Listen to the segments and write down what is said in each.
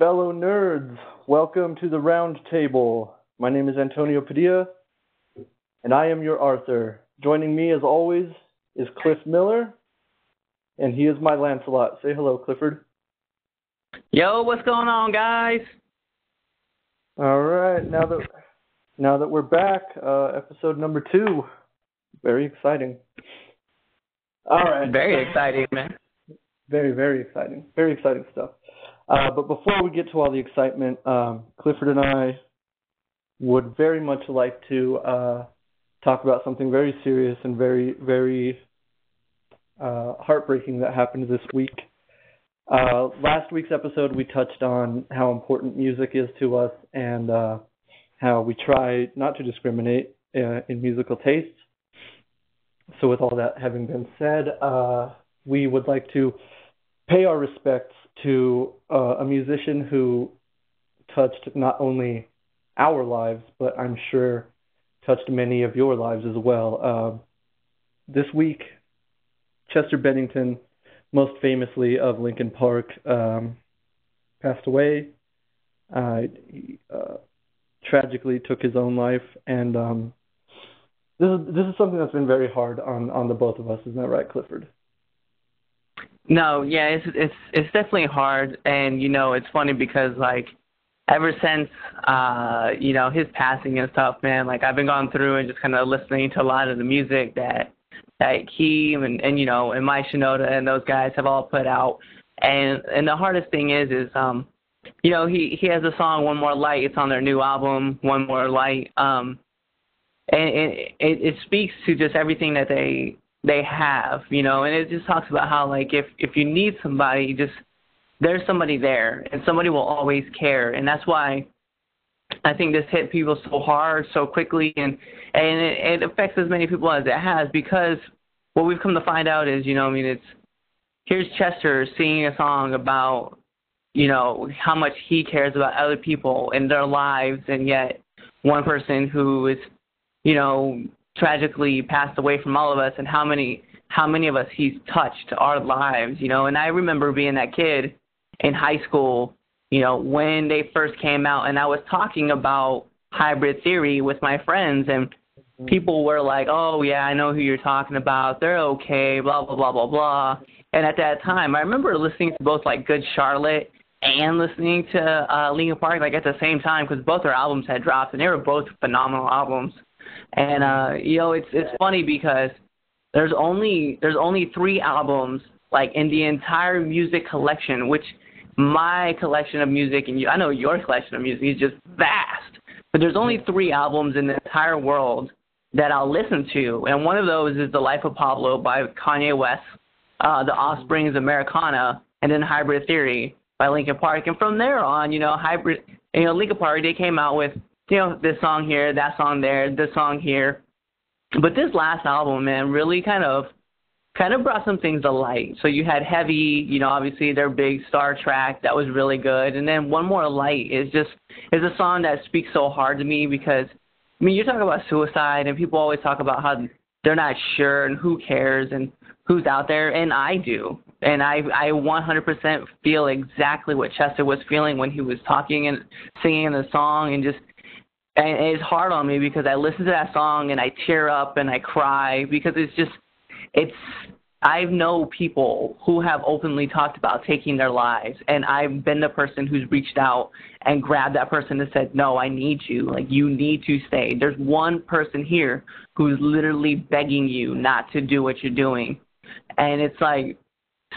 fellow nerds. Welcome to the round table. My name is Antonio Padilla, and I am your Arthur. Joining me, as always, is Cliff Miller, and he is my Lancelot. Say hello, Clifford. Yo, what's going on, guys? All right, now that now that we're back, uh, episode number two, very exciting. All right, Very exciting, man. very very exciting, very exciting stuff. Uh, but before we get to all the excitement, um, Clifford and I would very much like to uh, talk about something very serious and very very uh, heartbreaking that happened this week. Uh, last week's episode, we touched on how important music is to us and uh, how we try not to discriminate uh, in musical tastes. So, with all that having been said, uh, we would like to pay our respects to uh, a musician who touched not only our lives, but I'm sure touched many of your lives as well. Uh, this week, Chester Bennington most famously of Linkin Park, um, passed away. Uh, he uh, tragically took his own life, and um, this is this is something that's been very hard on on the both of us. Isn't that right, Clifford? No, yeah, it's it's it's definitely hard, and you know, it's funny because like ever since uh, you know his passing and stuff, man, like I've been going through and just kind of listening to a lot of the music that that he and and you know and Mike Shinoda and those guys have all put out, and and the hardest thing is is um, you know he he has a song One More Light. It's on their new album One More Light. Um, and it, it it speaks to just everything that they they have, you know, and it just talks about how like if if you need somebody, just there's somebody there, and somebody will always care, and that's why I think this hit people so hard, so quickly, and and it, it affects as many people as it has because what we've come to find out is, you know, I mean, it's here's Chester singing a song about, you know, how much he cares about other people and their lives, and yet one person who is, you know, tragically passed away from all of us, and how many how many of us he's touched our lives, you know, and I remember being that kid in high school you know, when they first came out, and I was talking about hybrid theory with my friends, and people were like, "Oh yeah, I know who you're talking about. They're okay." Blah blah blah blah blah. And at that time, I remember listening to both like Good Charlotte and listening to uh, Linkin Park like at the same time because both their albums had dropped, and they were both phenomenal albums. And uh, you know, it's it's funny because there's only there's only three albums like in the entire music collection, which my collection of music, and you, I know your collection of music is just vast. But there's only three albums in the entire world that I'll listen to, and one of those is The Life of Pablo by Kanye West, uh, The Offspring's Americana, and then Hybrid Theory by Linkin Park. And from there on, you know, Hybrid, you know, Linkin Park, they came out with, you know, this song here, that song there, this song here. But this last album, man, really kind of kind of brought some things to light. So you had Heavy, you know, obviously their big Star Trek that was really good, and then One More Light is just is a song that speaks so hard to me because I mean you talk about suicide and people always talk about how they're not sure and who cares and who's out there, and I do. And I I 100% feel exactly what Chester was feeling when he was talking and singing the song and just and it's hard on me because I listen to that song and I tear up and I cry because it's just it's I know people who have openly talked about taking their lives, and I've been the person who's reached out and grabbed that person and said, "No, I need you. Like you need to stay." There's one person here who's literally begging you not to do what you're doing, and it's like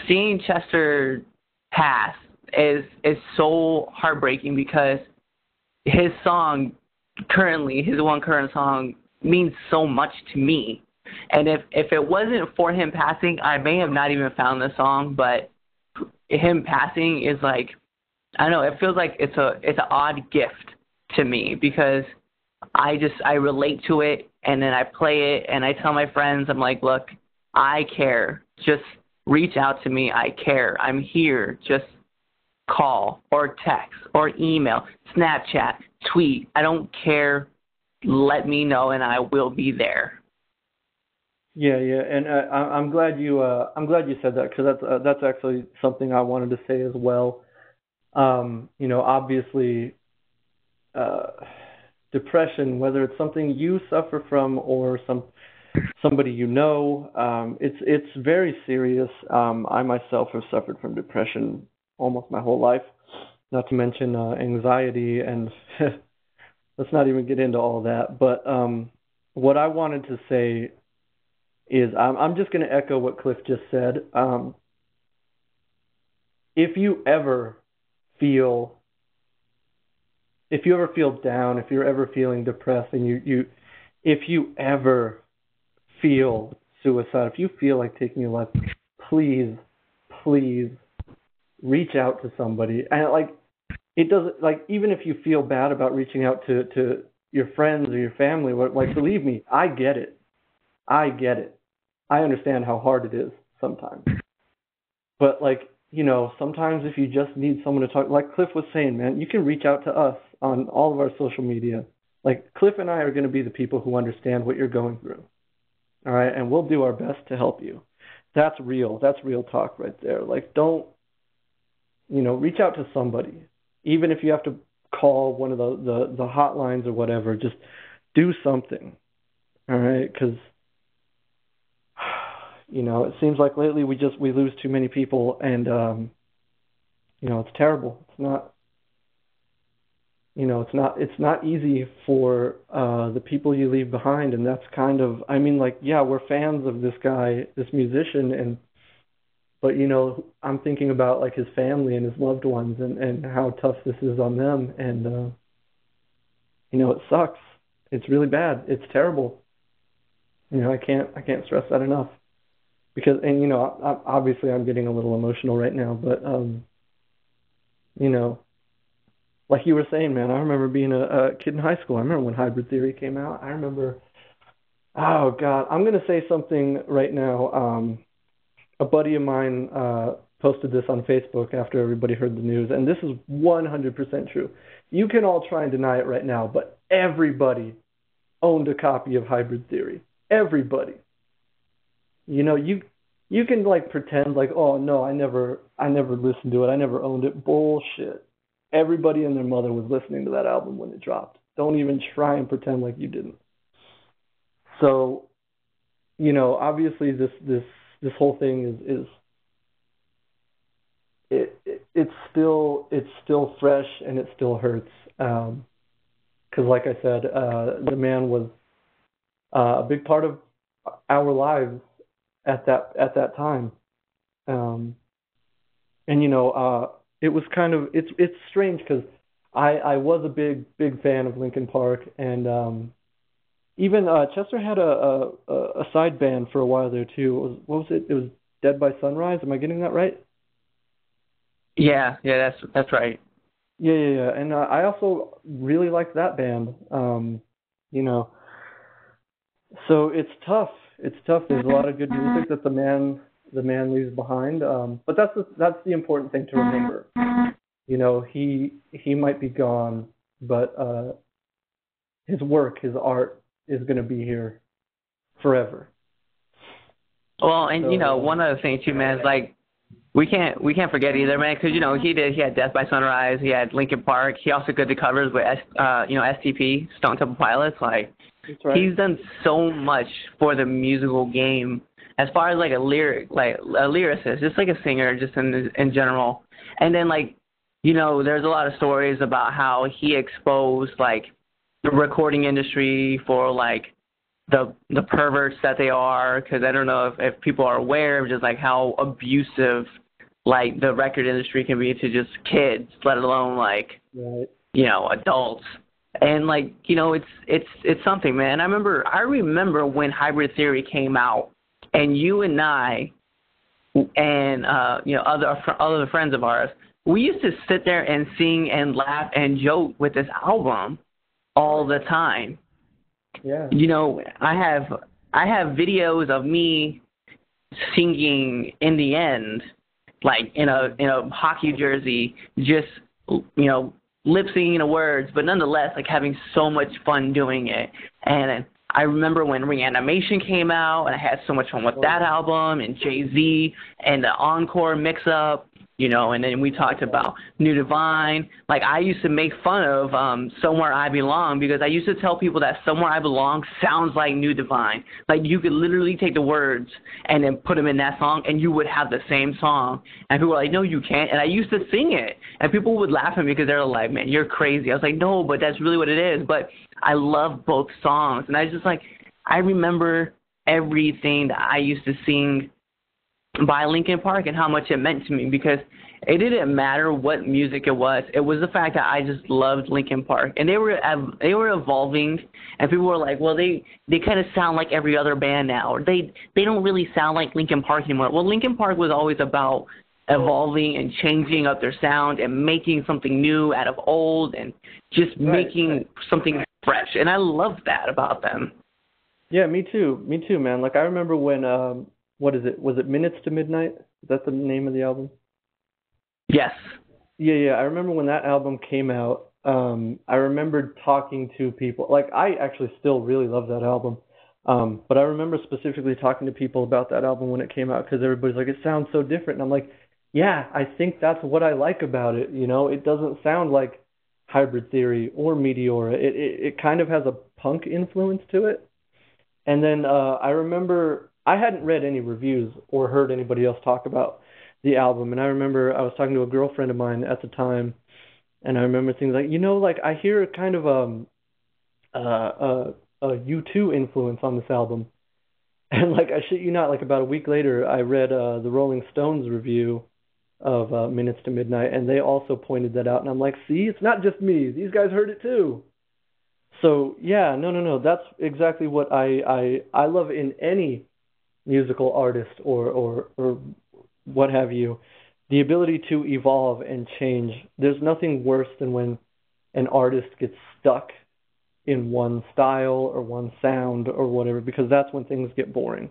seeing Chester pass is is so heartbreaking because his song currently, his one current song means so much to me and if if it wasn't for him passing, I may have not even found the song. But him passing is like, I don't know. It feels like it's a it's an odd gift to me because I just I relate to it and then I play it and I tell my friends I'm like, look, I care. Just reach out to me. I care. I'm here. Just call or text or email, Snapchat, tweet. I don't care. Let me know and I will be there. Yeah, yeah, and uh, I'm glad you uh, I'm glad you said that because that's uh, that's actually something I wanted to say as well. Um, you know, obviously, uh, depression, whether it's something you suffer from or some somebody you know, um, it's it's very serious. Um, I myself have suffered from depression almost my whole life, not to mention uh, anxiety, and let's not even get into all that. But um, what I wanted to say is I'm, I'm just going to echo what Cliff just said. Um, if you ever feel if you ever feel down, if you're ever feeling depressed and you you if you ever feel suicide, if you feel like taking your life, please please reach out to somebody. And like it doesn't like even if you feel bad about reaching out to to your friends or your family, like believe me, I get it. I get it. I understand how hard it is sometimes. But like you know, sometimes if you just need someone to talk, like Cliff was saying, man, you can reach out to us on all of our social media. Like Cliff and I are going to be the people who understand what you're going through. All right, and we'll do our best to help you. That's real. That's real talk right there. Like don't you know, reach out to somebody. Even if you have to call one of the the, the hotlines or whatever, just do something. All right, cuz you know, it seems like lately we just we lose too many people, and um, you know, it's terrible. It's not, you know, it's not it's not easy for uh, the people you leave behind, and that's kind of, I mean, like, yeah, we're fans of this guy, this musician, and but you know, I'm thinking about like his family and his loved ones, and and how tough this is on them, and uh, you know, it sucks. It's really bad. It's terrible. You know, I can't I can't stress that enough because and you know i obviously I'm getting a little emotional right now, but um, you know, like you were saying, man, I remember being a, a kid in high school. I remember when hybrid theory came out. I remember. Oh God, I'm gonna say something right now. Um, a buddy of mine uh, posted this on Facebook after everybody heard the news, and this is 100% true. You can all try and deny it right now, but everybody owned a copy of Hybrid Theory. Everybody. You know, you you can like pretend like, oh no, I never I never listened to it, I never owned it. Bullshit. Everybody and their mother was listening to that album when it dropped. Don't even try and pretend like you didn't. So, you know, obviously this this this whole thing is is it, it it's still it's still fresh and it still hurts. Um, because like I said, uh, the man was uh, a big part of our lives at that at that time. Um, and you know, uh, it was kind of it's it's strange because I I was a big big fan of Linkin Park and um, even uh, Chester had a, a a side band for a while there too. It was what was it? It was Dead by Sunrise. Am I getting that right? Yeah, yeah, that's that's right. Yeah, yeah, yeah. And uh, I also really liked that band. Um, you know, so it's tough it's tough. There's a lot of good music that the man the man leaves behind. Um, but that's the, that's the important thing to remember. You know, he he might be gone, but uh, his work, his art, is going to be here forever. Well, and so, you know, one other thing too, man, is like we can't we can't forget either, man, because you know he did he had Dead by Sunrise, he had Linkin Park, he also did the covers with S, uh, you know STP, Stone Temple Pilots, like right. he's done so much for the musical game as far as like a lyric like a lyricist, just like a singer, just in in general. And then like you know, there's a lot of stories about how he exposed like the recording industry for like the the perverts that they are because I don't know if, if people are aware of just like how abusive like the record industry can be to just kids, let alone like right. you know adults and like you know it's it's it's something man i remember i remember when hybrid theory came out and you and i and uh you know other other friends of ours we used to sit there and sing and laugh and joke with this album all the time yeah you know i have i have videos of me singing in the end like in a in a hockey jersey just you know lip syncing the words, but nonetheless, like having so much fun doing it. And I remember when Reanimation came out, and I had so much fun with that oh. album and Jay Z and the Encore mix up. You know, and then we talked about New Divide. Like I used to make fun of um Somewhere I Belong because I used to tell people that Somewhere I Belong sounds like New Divide. Like you could literally take the words and then put them in that song and you would have the same song. And people were like, "No, you can't." And I used to sing it. And people would laugh at me because they're like, "Man, you're crazy." I was like, "No, but that's really what it is." But I love both songs. And I was just like I remember everything that I used to sing by Linkin Park and how much it meant to me because it didn't matter what music it was. It was the fact that I just loved Linkin Park, and they were they were evolving, and people were like, well, they they kind of sound like every other band now, or they they don't really sound like Linkin Park anymore. Well, Linkin Park was always about evolving and changing up their sound and making something new out of old and just right, making right. something fresh, and I love that about them. Yeah, me too. Me too, man. Like I remember when um what is it? Was it Minutes to Midnight? Is that the name of the album? Yes. Yeah, yeah. I remember when that album came out. Um, I remembered talking to people. Like I actually still really love that album. Um, but I remember specifically talking to people about that album when it came out because everybody's like, it sounds so different, and I'm like, yeah, I think that's what I like about it. You know, it doesn't sound like Hybrid Theory or Meteora. It it, it kind of has a punk influence to it. And then uh, I remember I hadn't read any reviews or heard anybody else talk about the album, and I remember I was talking to a girlfriend of mine at the time, and I remember things like, you know, like I hear kind of um uh, a a U2 influence on this album, and like I shit you not, like about a week later, I read uh, the Rolling Stones review of uh, Minutes to Midnight, and they also pointed that out, and I'm like, see, it's not just me; these guys heard it too. So yeah, no, no, no, that's exactly what I I I love in any musical artist or or or what have you, the ability to evolve and change. There's nothing worse than when an artist gets stuck in one style or one sound or whatever because that's when things get boring.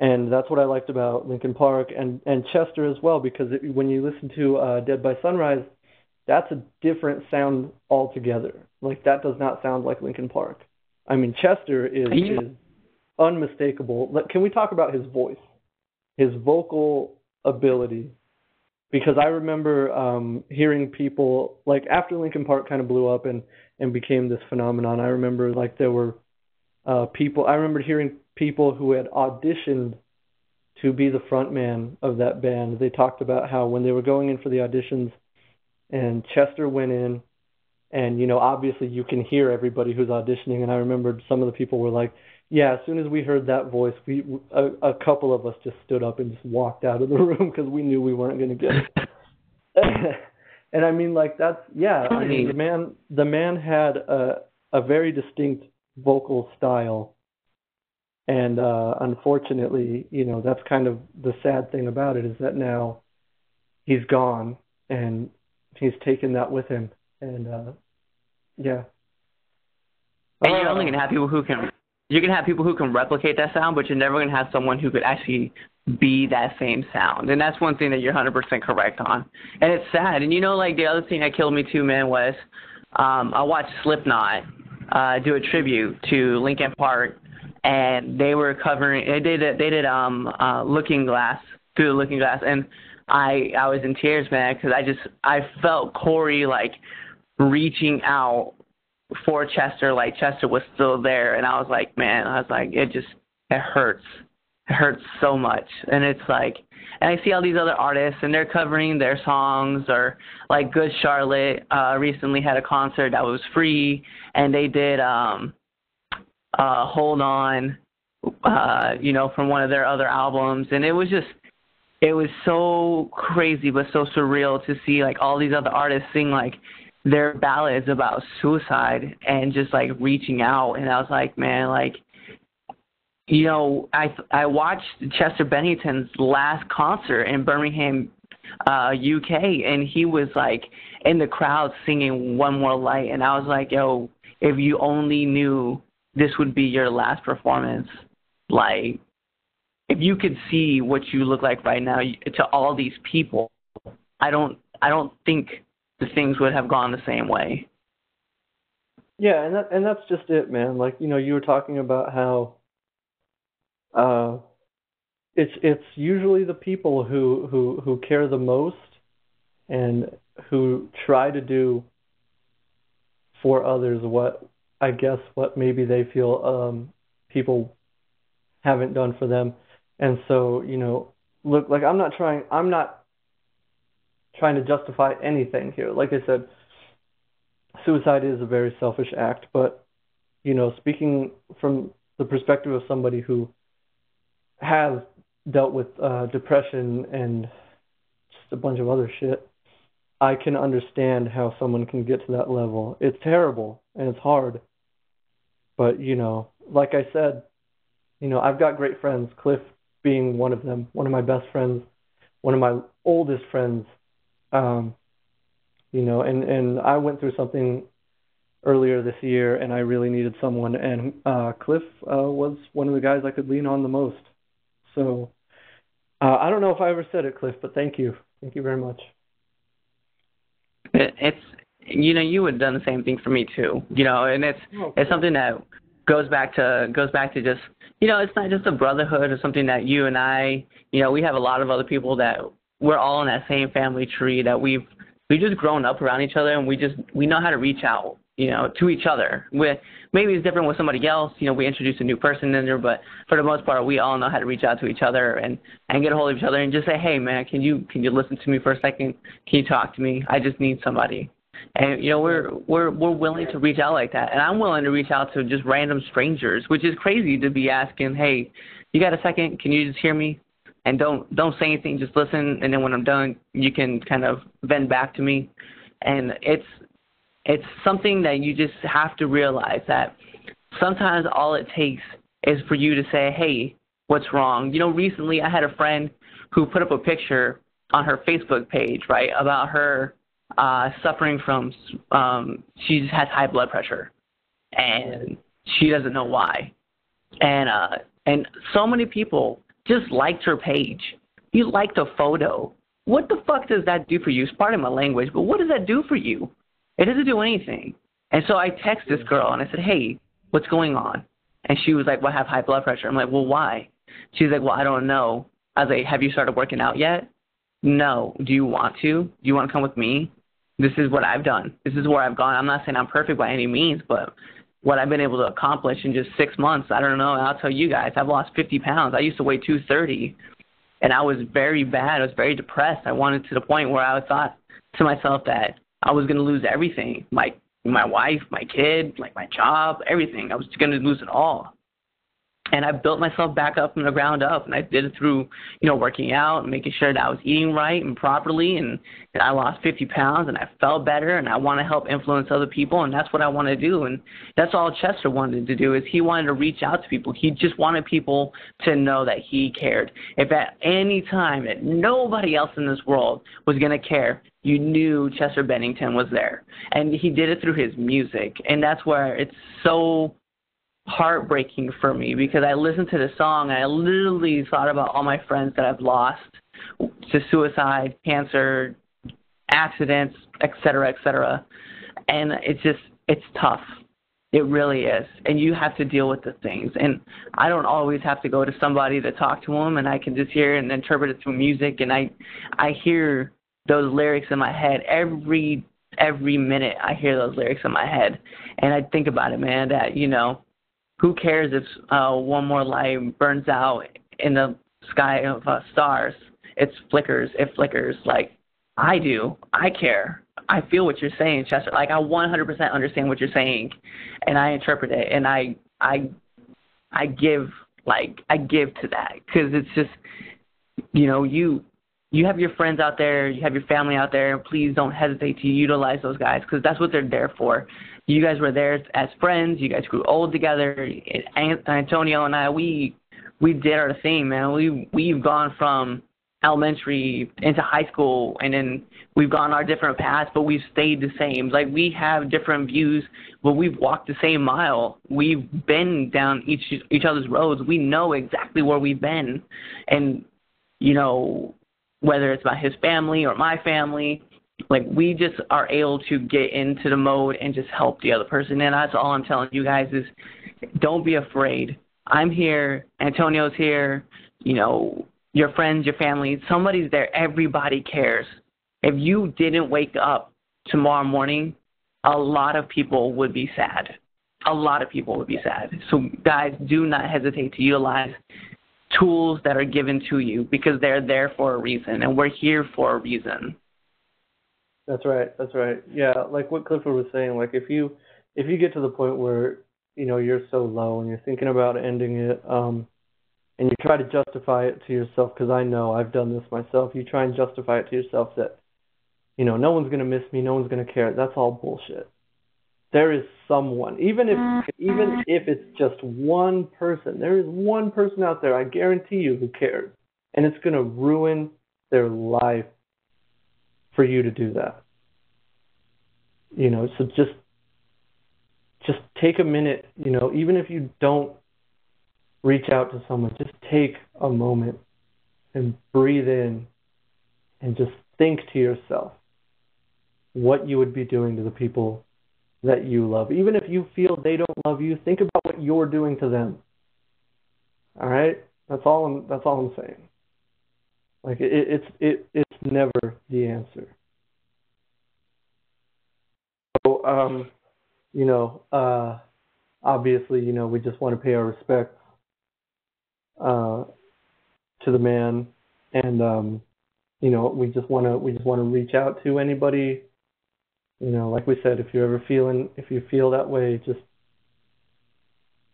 And that's what I liked about Linkin Park and and Chester as well because it, when you listen to uh, Dead by Sunrise, that's a different sound altogether. Like that does not sound like Linkin Park. I mean Chester is, is unmistakable. Can we talk about his voice, his vocal ability? Because I remember um, hearing people like after Linkin Park kind of blew up and and became this phenomenon. I remember like there were uh, people. I remember hearing people who had auditioned to be the frontman of that band. They talked about how when they were going in for the auditions, and Chester went in, and you know obviously you can hear everybody who's auditioning. And I remember some of the people were like, yeah, as soon as we heard that voice, we a, a couple of us just stood up and just walked out of the room because we knew we weren't going to get it. and I mean, like that's yeah. I mean, the man the man had a a very distinct vocal style, and uh, unfortunately, you know, that's kind of the sad thing about it is that now he's gone and he's taken that with him, and uh, yeah. And you're only gonna have people who can you can have people who can replicate that sound, but you're never going to have someone who could actually be that same sound. And that's one thing that you're 100% correct on. And it's sad. And you know, like the other thing that killed me too, man, was um, I watched Slipknot uh, do a tribute to Linkin Park, and they were covering. They did. They did um, uh, Looking Glass through the Looking Glass, and I I was in tears, man, because I just I felt Corey like reaching out for Chester, like Chester was still there, and I was like, man, I was like, it just it hurts, it hurts so much, and it's like, and I see all these other artists, and they're covering their songs, or like Good Charlotte uh, recently had a concert that was free, and they did um, uh, Hold On, uh, you know, from one of their other albums, and it was just it was so crazy but so surreal to see like all these other artists sing like their ballads about suicide and just like reaching out. And I was like, man, like you know, I I watched Chester Bennington's last concert in Birmingham, uh, UK, and he was like in the crowd singing "One More Light," and I was like, yo, if you only knew this would be your last performance, like if you could see what you look like right now to all these people, I don't I don't think the things would have gone the same way. Yeah, and that and that's just it, man. Like you know, you were talking about how uh, it's it's usually the people who who who care the most and who try to do for others what I guess what maybe they feel um people haven't done for them. And so, you know, look like I'm not trying I'm not trying to justify anything here. Like I said, suicide is a very selfish act, but you know, speaking from the perspective of somebody who has dealt with uh, depression and just a bunch of other shit, I can understand how someone can get to that level. It's terrible and it's hard. But, you know, like I said, you know, I've got great friends, Cliff being one of them, one of my best friends, one of my oldest friends. Um, you know, and and I went through something earlier this year, and I really needed someone, and uh, Cliff uh, was one of the guys I could lean on the most. So uh, I don't know if I ever said it, Cliff, but thank you, thank you very much. It's you know you would have done the same thing for me too, you know, and it's oh, it's something that goes back to goes back to just you know it's not just a brotherhood or something that you and I you know we have a lot of other people that we're all in that same family tree that we've we've just grown up around each other and we just we know how to reach out you know, to each other. With maybe it's different with somebody else. You know, we introduce a new person in there, but for the most part, we all know how to reach out to each other and and get a hold of each other and just say, hey, man, can you can you listen to me for a second? Can you talk to me? I just need somebody. And you know, we're we're we're willing to reach out like that, and I'm willing to reach out to just random strangers, which is crazy to be asking, hey, you got a second? Can you just hear me? And don't don't say anything, just listen, and then when I'm done, you can kind of vent back to me. And it's it's something that you just have to realize that sometimes all it takes is for you to say, hey, what's wrong? You know, recently I had a friend who put up a picture on her Facebook page, right, about her uh, suffering from, um, she just has high blood pressure and she doesn't know why. And, uh, and so many people just liked her page. You liked a photo. What the fuck does that do for you? It's part of my language, but what does that do for you? It doesn't do anything. And so I text this girl and I said, hey, what's going on? And she was like, well, I have high blood pressure. I'm like, well, why? She's like, well, I don't know. I was like, have you started working out yet? No. Do you want to? Do you want to come with me? This is what I've done. This is where I've gone. I'm not saying I'm perfect by any means, but what I've been able to accomplish in just six months, I don't know. I'll tell you guys, I've lost 50 pounds. I used to weigh 230, and I was very bad. I was very depressed. I wanted to the point where I thought to myself that I was going to lose everything my my wife, my kid, like my job, everything. I was going to lose it all and I built myself back up from the ground up, and I did it through, you know, working out and making sure that I was eating right and properly, and, and I lost 50 pounds, and I felt better, and I want to help influence other people, and that's what I want to do, and that's all Chester wanted to do is he wanted to reach out to people. He just wanted people to know that he cared. If at any time that nobody else in this world was going to care, you knew Chester Bennington was there, and he did it through his music, and that's where it's so heartbreaking for me because I listened to the song and I literally thought about all my friends that I've lost to suicide, cancer, accidents, et cetera, et cetera. And it's just, it's tough. It really is. And you have to deal with the things. And I don't always have to go to somebody to talk to them and I can just hear and interpret it through music and I I hear those lyrics in my head every every minute I hear those lyrics in my head. And I think about it, man, that, you know, who cares if uh, one more light burns out in the sky of uh, stars? It flickers. It flickers. Like I do. I care. I feel what you're saying, Chester. Like I 100% understand what you're saying, and I interpret it, and I I I give like I give to that because it's just you know you you have your friends out there, you have your family out there. Please don't hesitate to utilize those guys because that's what they're there for you guys were there as friends. You guys grew old together. Antonio and I, we we did our thing, man. We we've gone from elementary into high school, and then we've gone our different paths, but we've stayed the same. Like we have different views, but we've walked the same mile. We've been down each each other's roads. We know exactly where we've been, and you know whether it's about his family or my family like we just are able to get into the mode and just help the other person and that's all i'm telling you guys is don't be afraid i'm here antonio's here you know your friends your family somebody's there everybody cares if you didn't wake up tomorrow morning, a lot of people would be sad. A lot of people would be sad. So, guys, do not hesitate to utilize tools that are given to you because they're there for a reason, and we're here for a reason. That's right. That's right. Yeah, like what Clifford was saying. Like if you if you get to the point where you know you're so low and you're thinking about ending it, um, and you try to justify it to yourself, because I know I've done this myself. You try and justify it to yourself that you know, no one's gonna miss me, no one's gonna care. That's all bullshit. There is someone, even if even if it's just one person, there is one person out there, I guarantee you, who cares, and it's gonna ruin their life for you to do that. You know, so just just take a minute, you know, even if you don't reach out to someone, just take a moment and breathe in and just think to yourself what you would be doing to the people that you love. Even if you feel they don't love you, think about what you're doing to them. All right? That's all I'm that's all I'm saying. Like it, it's it it's never the answer. So um you know, uh obviously, you know, we just want to pay our respects uh to the man and um you know, we just want to we just want to reach out to anybody you know, like we said, if you're ever feeling, if you feel that way, just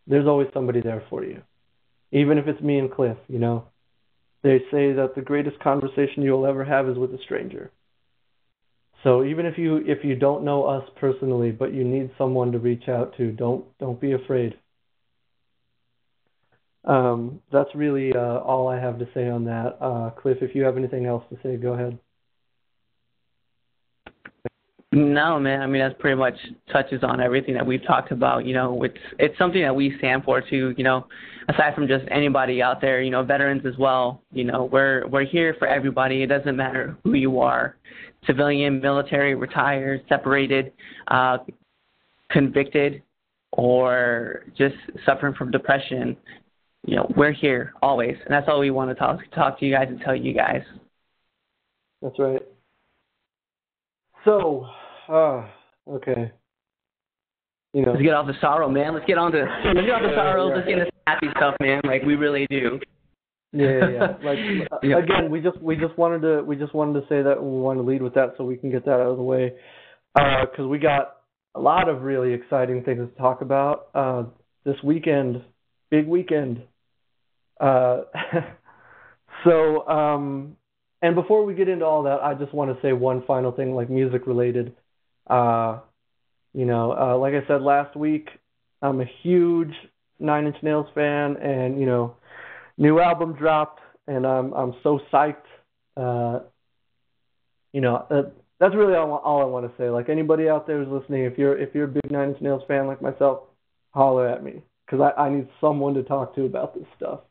there's always somebody there for you. Even if it's me and Cliff, you know, they say that the greatest conversation you'll ever have is with a stranger. So even if you if you don't know us personally, but you need someone to reach out to, don't don't be afraid. Um, that's really uh, all I have to say on that. Uh, Cliff, if you have anything else to say, go ahead. No, man. I mean, that's pretty much touches on everything that we've talked about. You know, it's it's something that we stand for too. You know, aside from just anybody out there, you know, veterans as well. You know, we're we're here for everybody. It doesn't matter who you are, civilian, military, retired, separated, uh, convicted, or just suffering from depression. You know, we're here always, and that's all we want to talk talk to you guys and tell you guys. That's right. So, Oh, okay. You know. Let's get off the sorrow, man. Let's get on to let's get off the sorrow. Yeah. Let's get into happy stuff, man. Like we really do. Yeah, yeah. Like yeah. again, we just we just wanted to we just wanted to say that we wanted to lead with that so we can get that out of the way because uh, we got a lot of really exciting things to talk about uh, this weekend. Big weekend. Uh, so, um, and before we get into all that, I just want to say one final thing, like music related. Uh, you know, uh, like I said last week, I'm a huge Nine Inch Nails fan, and you know, new album dropped, and I'm I'm so psyched. Uh, you know, uh, that's really all, all I want to say. Like anybody out there who's listening, if you're if you're a big Nine Inch Nails fan like myself, holler at me because I, I need someone to talk to about this stuff.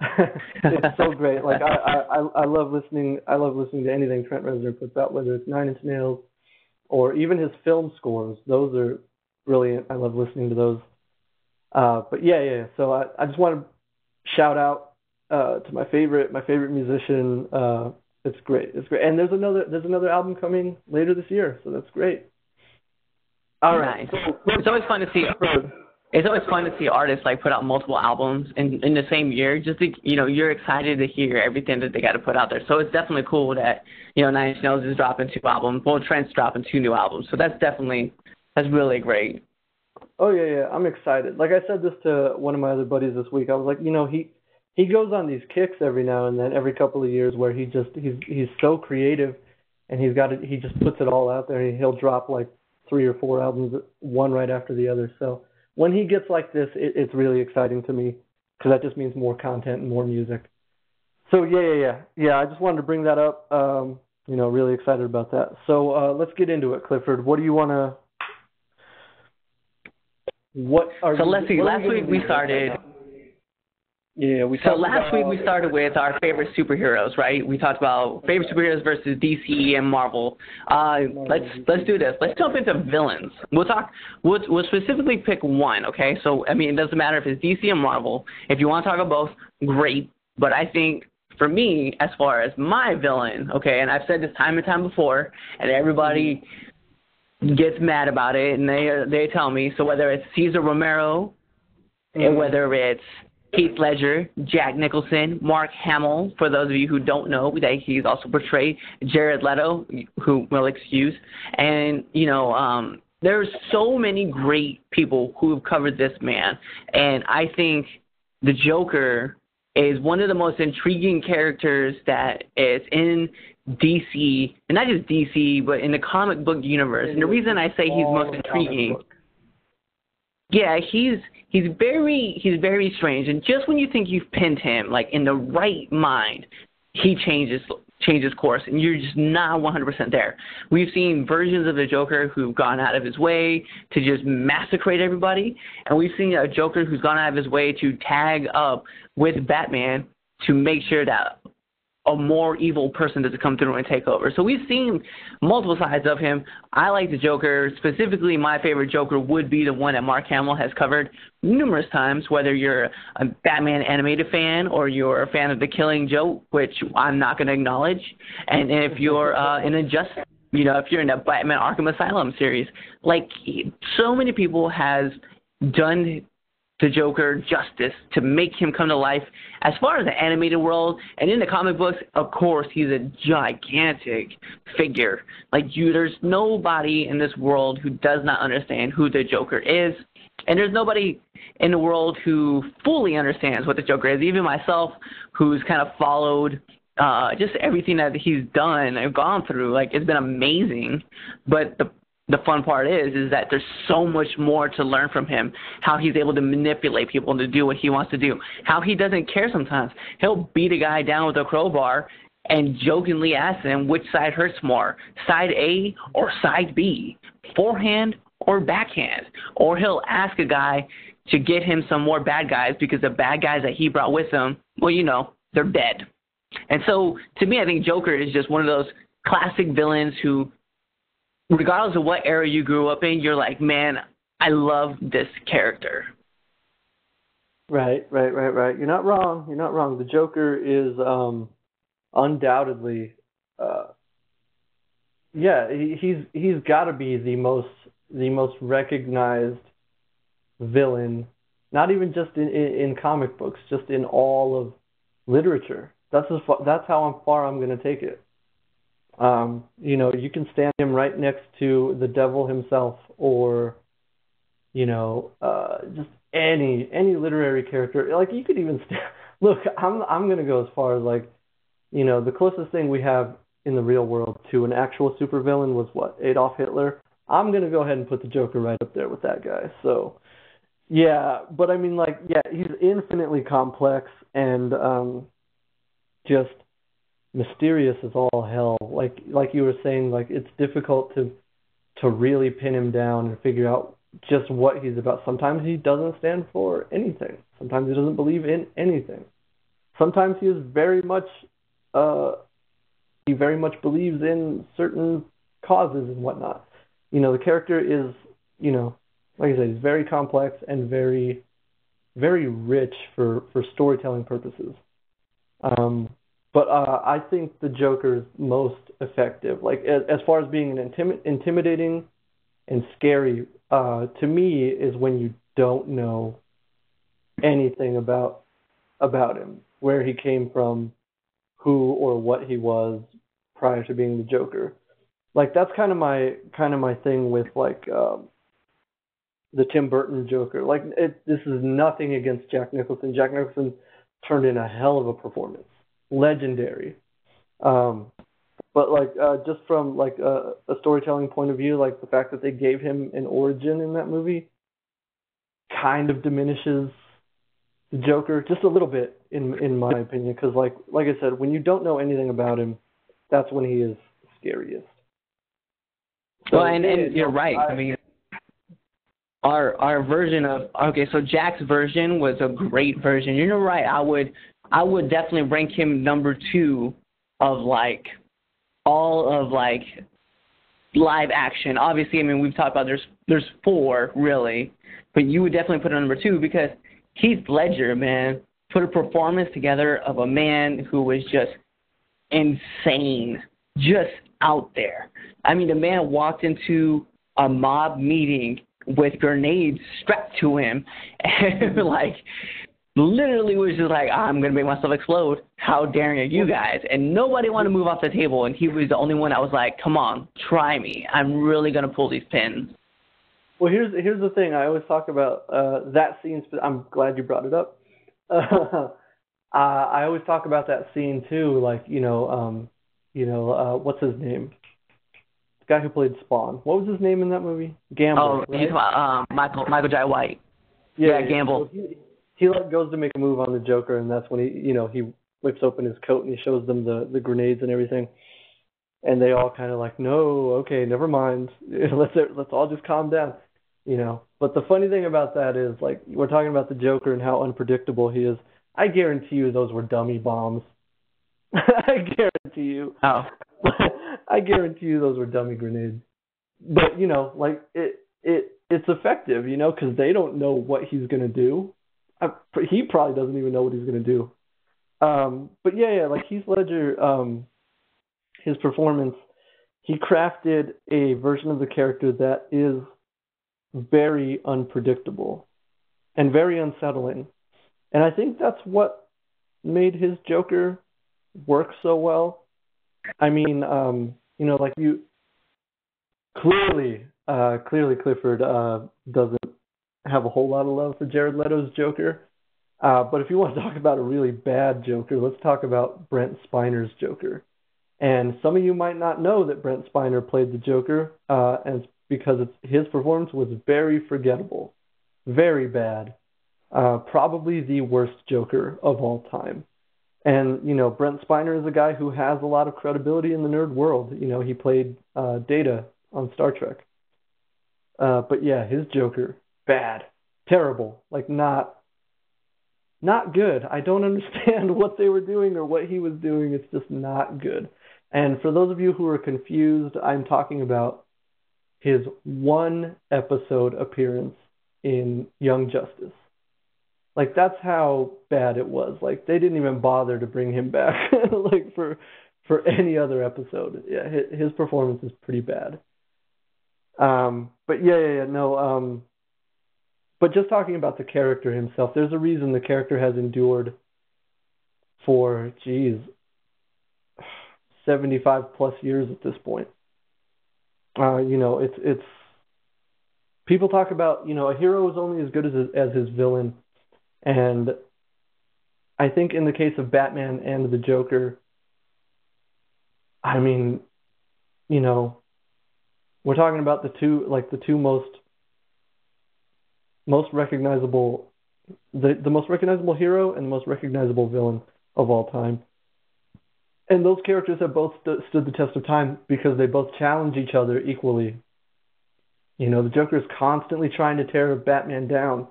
it's so great. Like I, I I love listening. I love listening to anything Trent Reznor puts out, whether it's Nine Inch Nails, or even his film scores. Those are brilliant. I love listening to those. Uh, but yeah, yeah. So I, I just want to shout out uh, to my favorite my favorite musician. Uh, it's great. It's great. And there's another there's another album coming later this year, so that's great. All right. So, it's always fun to see it's always fun to see artists like put out multiple albums in in the same year. Just to, you know, you're excited to hear everything that they got to put out there. So it's definitely cool that you know Nine Inch Nails is dropping two albums. Well, Trent's dropping two new albums. So that's definitely that's really great. Oh yeah, yeah. I'm excited. Like I said this to one of my other buddies this week. I was like, you know, he he goes on these kicks every now and then, every couple of years, where he just he's he's so creative, and he's got it. He just puts it all out there. and He'll drop like three or four albums, one right after the other. So when he gets like this, it, it's really exciting to me because that just means more content and more music. So yeah, yeah, yeah, yeah. I just wanted to bring that up. Um, you know, really excited about that. So uh, let's get into it, Clifford. What do you want to? What are so let's see. Last week we started. Yeah, we. So last week we started with our favorite superheroes, right? We talked about favorite superheroes versus DC and Marvel. Uh, let's let's do this. Let's jump into villains. We'll talk. We'll, we'll specifically pick one. Okay. So I mean, it doesn't matter if it's DC and Marvel. If you want to talk about both, great. But I think for me, as far as my villain, okay, and I've said this time and time before, and everybody gets mad about it, and they they tell me. So whether it's Cesar Romero, mm-hmm. and whether it's Heath Ledger, Jack Nicholson, Mark Hamill, for those of you who don't know, that he's also portrayed Jared Leto, who will excuse, and you know, um, there's so many great people who have covered this man, and I think the Joker is one of the most intriguing characters that is in DC, and not just DC, but in the comic book universe. And the reason I say he's most intriguing, yeah, he's he's very he's very strange. And just when you think you've pinned him, like in the right mind, he changes changes course, and you're just not 100% there. We've seen versions of the Joker who've gone out of his way to just massacre everybody, and we've seen a Joker who's gone out of his way to tag up with Batman to make sure that a more evil person doesn't come through and take over. So we've seen multiple sides of him. I like the Joker. Specifically, my favorite Joker would be the one that Mark Hamill has covered numerous times, whether you're a Batman animated fan or you're a fan of The Killing Joke, which I'm not going to acknowledge. And if you're uh, an injustice, you know, if you're in the Batman Arkham Asylum series, like so many people has done the Joker justice to make him come to life. As far as the animated world and in the comic books, of course, he's a gigantic figure. Like you, there's nobody in this world who does not understand who the Joker is, and there's nobody in the world who fully understands what the Joker is. Even myself, who's kind of followed uh, just everything that he's done, I've gone through. Like it's been amazing, but the the fun part is is that there's so much more to learn from him how he's able to manipulate people to do what he wants to do how he doesn't care sometimes. He'll beat a guy down with a crowbar and jokingly ask him which side hurts more side a or side b forehand or backhand. Or he'll ask a guy to get him some more bad guys because the bad guys that he brought with him well you know they're dead. And so to me i think joker is just one of those classic villains who regardless of what era you grew up in, you're like, man, I love this character. Right, right, right, right. You're not wrong. You're not wrong. The Joker is um, undoubtedly, uh, yeah, he, he's he's got to be the most the most recognized villain, not even just in, in, in comic books, just in all of literature. That's as far, that's how far I'm going to take it. Um, you know, you can stand him right next to the devil himself, or you know, uh, just any any literary character. Like you could even stand. Look, I'm I'm gonna go as far as like, you know, the closest thing we have in the real world to an actual supervillain was what Adolf Hitler. I'm gonna go ahead and put the Joker right up there with that guy. So, yeah, but I mean, like, yeah, he's infinitely complex and um, just mysterious as all hell. Like like you were saying, like it's difficult to to really pin him down and figure out just what he's about. Sometimes he doesn't stand for anything. Sometimes he doesn't believe in anything. Sometimes he is very much uh he very much believes in certain causes and whatnot. You know, the character is, you know, like I said, he's very complex and very very rich for for storytelling purposes. Um, but uh, I think the Joker is most effective. Like as, as far as being an intim- intimidating and scary, uh, to me is when you don't know anything about about him, where he came from, who or what he was prior to being the Joker. Like that's kind of my kind of my thing with like um, the Tim Burton Joker. Like it, this is nothing against Jack Nicholson. Jack Nicholson turned in a hell of a performance legendary. Um, but like uh, just from like a, a storytelling point of view, like the fact that they gave him an origin in that movie kind of diminishes the Joker just a little bit in in my opinion because like like I said, when you don't know anything about him, that's when he is scariest. So, well, and, and you're right. I, I mean, our our version of okay, so Jack's version was a great version. You're right. I would I would definitely rank him number two of like all of like live action. Obviously, I mean we've talked about there's there's four really, but you would definitely put him number two because Heath Ledger, man, put a performance together of a man who was just insane, just out there. I mean, the man walked into a mob meeting with grenades strapped to him and like literally was just like, I'm gonna make myself explode. How daring are you guys? And nobody wanted to move off the table and he was the only one that was like, Come on, try me. I'm really gonna pull these pins. Well here's here's the thing, I always talk about uh that scene I'm glad you brought it up. Uh, I always talk about that scene too, like, you know, um you know, uh what's his name? Guy who played Spawn. What was his name in that movie? Gamble. Oh, right? he's um, Michael Michael Jai White. Yeah, yeah Gamble. So he, he like goes to make a move on the Joker, and that's when he, you know, he whips open his coat and he shows them the the grenades and everything, and they all kind of like, no, okay, never mind, let's let's all just calm down, you know. But the funny thing about that is, like, we're talking about the Joker and how unpredictable he is. I guarantee you, those were dummy bombs. I guarantee you. Oh. I guarantee you those were dummy grenades. But you know, like it it it's effective, you know, because they don't know what he's gonna do. I, he probably doesn't even know what he's gonna do. Um, but yeah, yeah, like Heath Ledger, um, his performance, he crafted a version of the character that is very unpredictable and very unsettling. And I think that's what made his Joker work so well. I mean, um, you know, like you clearly, uh, clearly Clifford uh, doesn't have a whole lot of love for Jared Leto's Joker. Uh, but if you want to talk about a really bad Joker, let's talk about Brent Spiner's Joker. And some of you might not know that Brent Spiner played the Joker, uh, and because his performance was very forgettable, very bad, uh, probably the worst Joker of all time. And you know, Brent Spiner is a guy who has a lot of credibility in the nerd world. You know, he played uh, Data on Star Trek. Uh, but yeah, his Joker, bad, terrible, like not, not good. I don't understand what they were doing or what he was doing. It's just not good. And for those of you who are confused, I'm talking about his one episode appearance in Young Justice. Like that's how bad it was. Like they didn't even bother to bring him back like for for any other episode. Yeah, his, his performance is pretty bad. Um, but yeah, yeah, yeah, no. Um, but just talking about the character himself, there's a reason the character has endured for, geez, 75 plus years at this point. Uh, you know, it's it's people talk about, you know, a hero is only as good as as his villain. And I think in the case of Batman and the Joker, I mean, you know, we're talking about the two like the two most most recognizable the the most recognizable hero and the most recognizable villain of all time. And those characters have both st- stood the test of time because they both challenge each other equally. You know, the Joker is constantly trying to tear Batman down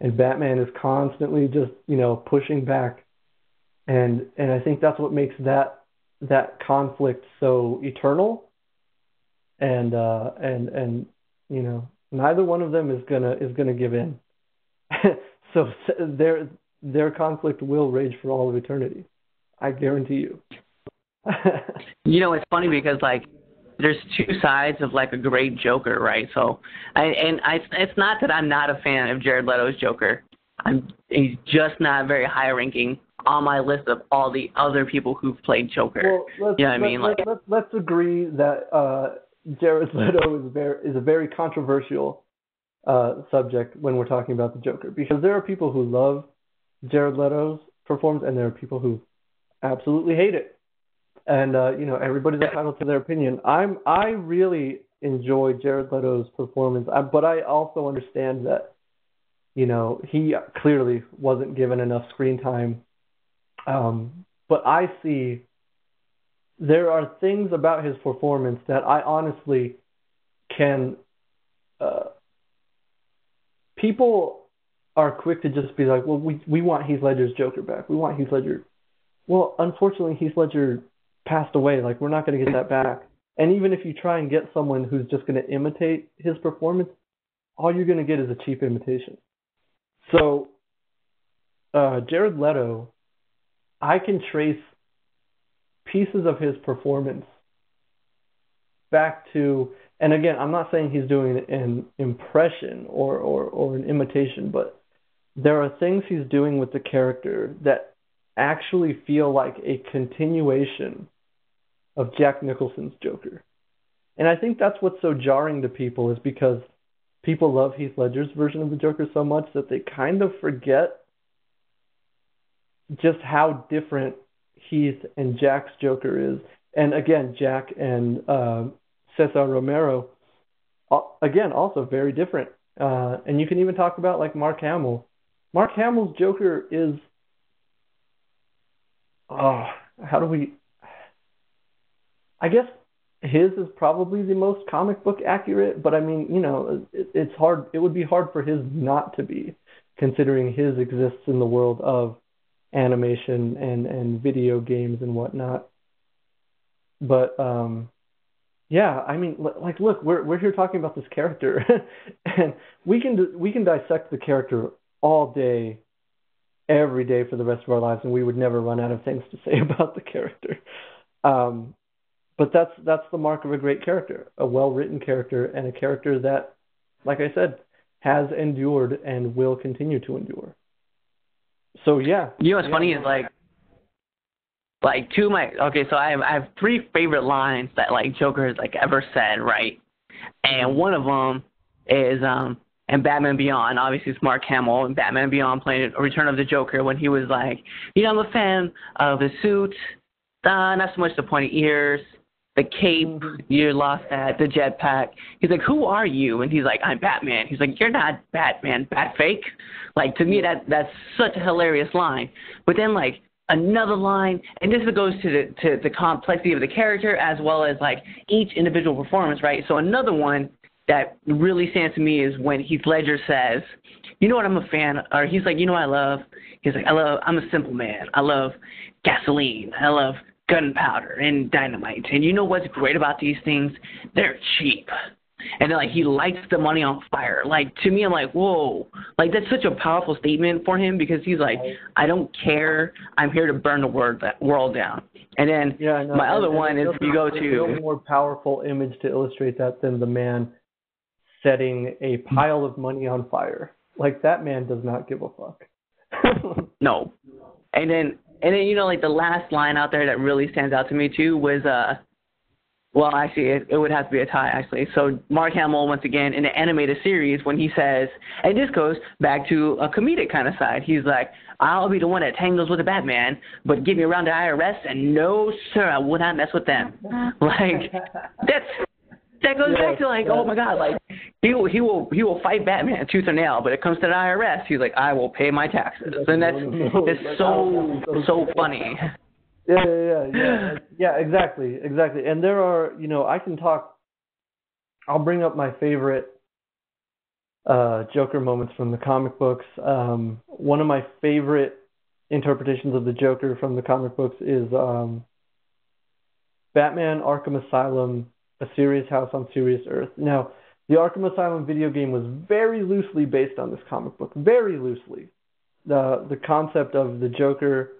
and Batman is constantly just you know pushing back, and and I think that's what makes that that conflict so eternal. And uh, and and you know neither one of them is gonna is gonna give in. so their their conflict will rage for all of eternity. I guarantee you. you know, it's funny because like there's two sides of like a great Joker, right? So, I, and I, it's not that I'm not a fan of Jared Leto's Joker. I'm he's just not very high ranking on my list of all the other people who've played Joker. Well, you know what I mean? Like, let's, let's agree that uh, Jared Leto is very is a very controversial uh, subject when we're talking about the Joker because there are people who love Jared Leto's performance and there are people who absolutely hate it and uh, you know everybody's entitled to their opinion. I'm I really enjoy Jared Leto's performance, I, but I also understand that you know he clearly wasn't given enough screen time. Um, but I see there are things about his performance that I honestly can. Uh, people are quick to just be like, well, we we want Heath Ledger's Joker back. We want Heath Ledger. Well, unfortunately, Heath Ledger passed away. Like we're not going to get that back. And even if you try and get someone who's just going to imitate his performance, all you're going to get is a cheap imitation. So uh, Jared Leto, I can trace pieces of his performance back to, and again, I'm not saying he's doing an impression or, or, or an imitation, but there are things he's doing with the character that actually feel like a continuation of Jack Nicholson's Joker. And I think that's what's so jarring to people is because people love Heath Ledger's version of the Joker so much that they kind of forget just how different Heath and Jack's Joker is. And again, Jack and uh, Cesar Romero, again, also very different. Uh, and you can even talk about like Mark Hamill. Mark Hamill's Joker is, oh, how do we? I guess his is probably the most comic book accurate, but I mean, you know, it, it's hard. It would be hard for his not to be, considering his exists in the world of animation and and video games and whatnot. But um, yeah, I mean, like, look, we're we're here talking about this character, and we can we can dissect the character all day, every day for the rest of our lives, and we would never run out of things to say about the character. Um, but that's that's the mark of a great character, a well written character, and a character that, like I said, has endured and will continue to endure. So yeah. You know what's yeah. funny is like like two of my okay, so I have I have three favorite lines that like Joker has like ever said, right? And one of them is um and Batman Beyond, obviously it's Mark Hamill and Batman Beyond playing Return of the Joker when he was like, you know, I'm a fan of the suit, uh, not so much the pointy ears, the cape, you lost that, the jetpack. He's like, who are you? And he's like, I'm Batman. He's like, you're not Batman, Batfake. Like to me, that that's such a hilarious line. But then like another line, and this goes to the to the complexity of the character as well as like each individual performance, right? So another one that really stands to me is when Heath Ledger says, "You know what I'm a fan," or he's like, "You know what I love." He's like, "I love. I'm a simple man. I love gasoline. I love gunpowder and dynamite. And you know what's great about these things? They're cheap." and then like he lights the money on fire. Like to me, I'm like, whoa, like that's such a powerful statement for him because he's like, I don't care, I'm here to burn the world world down. And then yeah, no, my and, other and one is no, you go to no more powerful image to illustrate that than the man setting a pile of money on fire. Like that man does not give a fuck. no, and then and then you know like the last line out there that really stands out to me too was uh well, actually, it, it would have to be a tie, actually. So Mark Hamill, once again, in the animated series, when he says, and this goes back to a comedic kind of side, he's like, I'll be the one that tangles with the Batman, but give me around the IRS, and no, sir, I will not mess with them. like, that's that goes back to like, oh my God, like he will he will he will fight Batman tooth and nail, but it comes to the IRS, he's like, I will pay my taxes, and that's it's so so funny. Yeah, yeah, yeah, yeah, exactly, exactly. And there are, you know, I can talk. I'll bring up my favorite uh, Joker moments from the comic books. Um, one of my favorite interpretations of the Joker from the comic books is um, Batman Arkham Asylum, A Serious House on Serious Earth. Now, the Arkham Asylum video game was very loosely based on this comic book, very loosely. The the concept of the Joker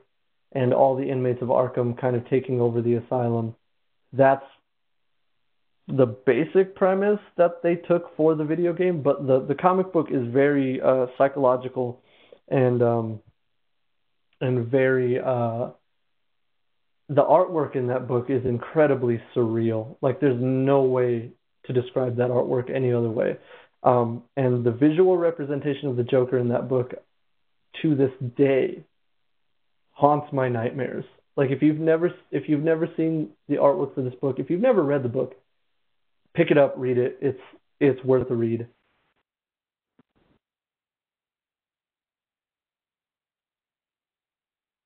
and all the inmates of Arkham kind of taking over the asylum. That's the basic premise that they took for the video game, but the the comic book is very uh, psychological and um, and very uh, the artwork in that book is incredibly surreal. Like there's no way to describe that artwork any other way. Um, and the visual representation of the Joker in that book to this day haunts my nightmares. Like if you've never if you've never seen the artwork for this book, if you've never read the book, pick it up, read it. It's it's worth a read.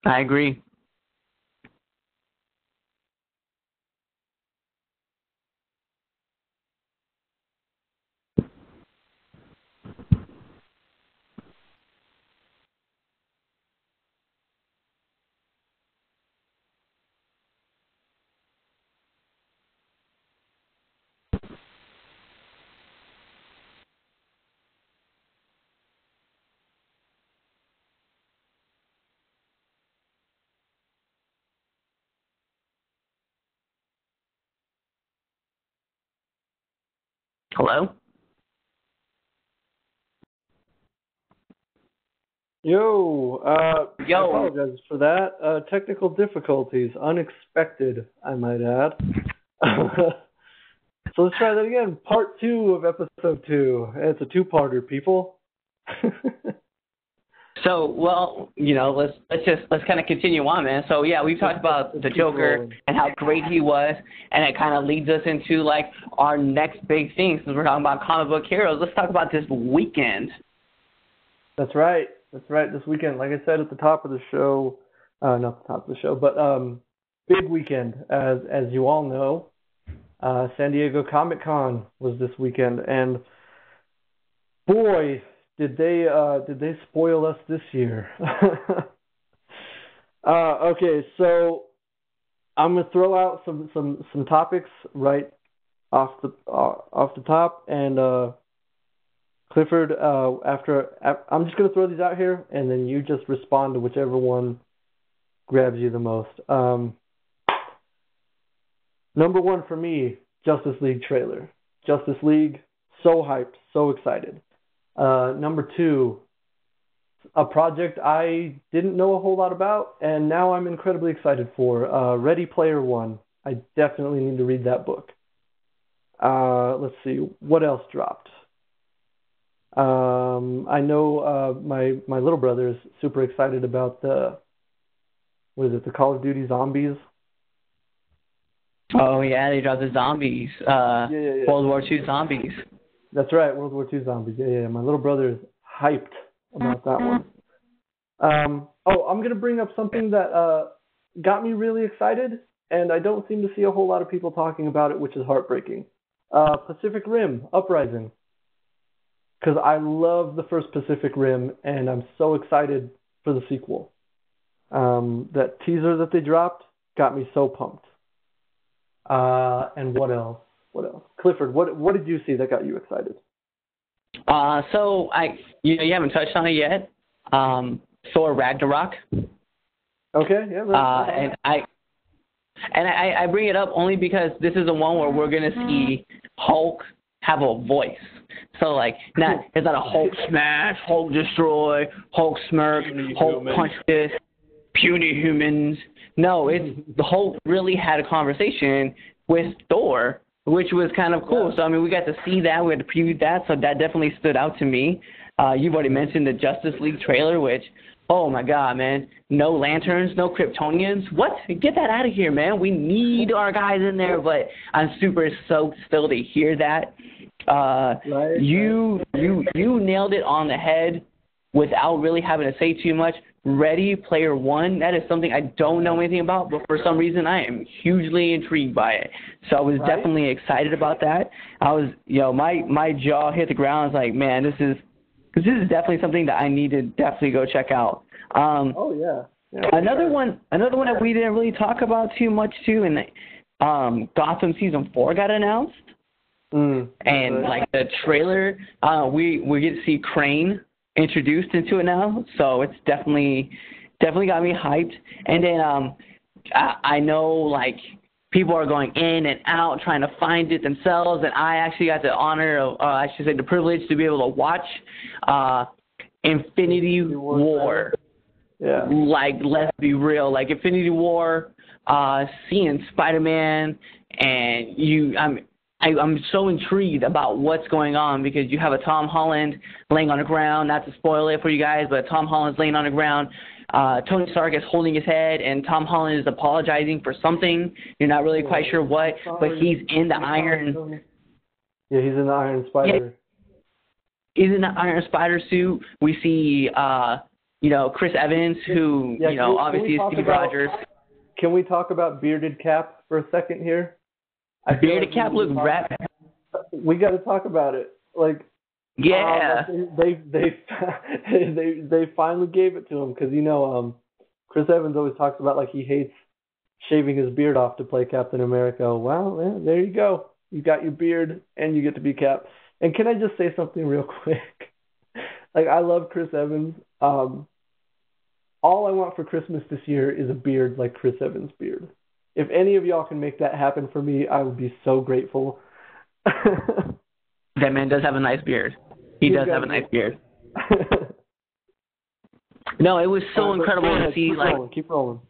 I agree. Hello? Yo, uh, Yo. I apologize for that. Uh, technical difficulties, unexpected, I might add. so let's try that again. Part two of episode two. It's a two-parter, people. So, well, you know, let's let's just let's kind of continue on, man. So, yeah, we've talked about the Joker and how great he was, and it kind of leads us into like our next big thing since we're talking about comic book heroes. Let's talk about this weekend. That's right. That's right. This weekend, like I said at the top of the show, uh, not the top of the show, but um, big weekend, as as you all know. Uh, San Diego Comic Con was this weekend, and boy, did they uh, did they spoil us this year. uh, okay, so I'm gonna throw out some some some topics right off the uh, off the top, and uh, Clifford, uh, after I'm just gonna throw these out here, and then you just respond to whichever one grabs you the most. Um, number one for me, Justice League trailer. Justice League, so hyped, so excited. Uh, number two, a project I didn't know a whole lot about, and now I'm incredibly excited for. Uh, Ready Player One. I definitely need to read that book. Uh, let's see, what else dropped? Um, I know uh, my my little brother is super excited about the what is it, the Call of Duty Zombies? Oh yeah, they dropped the zombies. Uh, Yeah, yeah, yeah. World War II zombies. That's right, World War II Zombies. Yeah, yeah. yeah. My little brother is hyped about that one. Um, oh, I'm gonna bring up something that uh, got me really excited, and I don't seem to see a whole lot of people talking about it, which is heartbreaking. Uh, Pacific Rim Uprising, because I love the first Pacific Rim, and I'm so excited for the sequel. Um, that teaser that they dropped got me so pumped. Uh, and what else? What else? Clifford, what what did you see that got you excited? Uh, so I, you know, you haven't touched on it yet. Um, Thor Ragnarok. Okay, yeah. Uh, and I, and I, I bring it up only because this is the one where we're gonna see Hulk have a voice. So like, not it's not a Hulk smash, Hulk destroy, Hulk smirk, Puny Hulk human. punch this, puny humans. No, it's the Hulk really had a conversation with Thor, which was kind of cool. So I mean, we got to see that, we had to preview that, so that definitely stood out to me. Uh, you've already mentioned the Justice League trailer, which, oh my God, man, no lanterns, no Kryptonians. What? Get that out of here, man. We need our guys in there, but I'm super stoked still to hear that. Uh, you you you nailed it on the head without really having to say too much. Ready Player One, that is something I don't know anything about, but for some reason I am hugely intrigued by it. So I was Right. definitely excited about that. I was, you know, my my jaw hit the ground. I was like, man, this is because this is definitely something that I need to definitely go check out. Um, Oh yeah. yeah another one, another one that we didn't really talk about too much too, and um, Gotham season four got announced Mm, and like the trailer, uh, we we get to see Crane introduced into it now, so it's definitely definitely got me hyped. And then um, I, I know like people are going in and out trying to find it themselves, and I actually got the honor of, uh, I should say, the privilege to be able to watch uh, Infinity War yeah. Like, let's be real, like Infinity War, uh, seeing Spider Man, and you, I'm. I, I'm so intrigued about what's going on because you have a Tom Holland laying on the ground. Not to spoil it for you guys, but Tom Holland's laying on the ground. Uh, Tony Stark is holding his head, and Tom Holland is apologizing for something. You're not really quite sure what, but he's in the Iron. Yeah, he's in the Iron Spider. He's in the Iron Spider suit. We see, uh, you know, Chris Evans, who Yeah, you know obviously is Steve about- Rogers. Can we talk about bearded Cap for a second here? I Bearded like Cap looks rap. We got to talk about it. Like, Yeah. um, they they they they finally gave it to him because you know um Chris Evans always talks about like he hates shaving his beard off to play Captain America. Well, yeah, there you go. You got your beard and you get to be Cap. And can I just say something real quick? like I love Chris Evans. Um all I want for Christmas this year is a beard like Chris Evans' beard. If any of y'all can make that happen for me, I would be so grateful. That man does have a nice beard. He He's does have a nice beard. No, it was so Uh, incredible to ahead, see keep like rolling, keep rolling.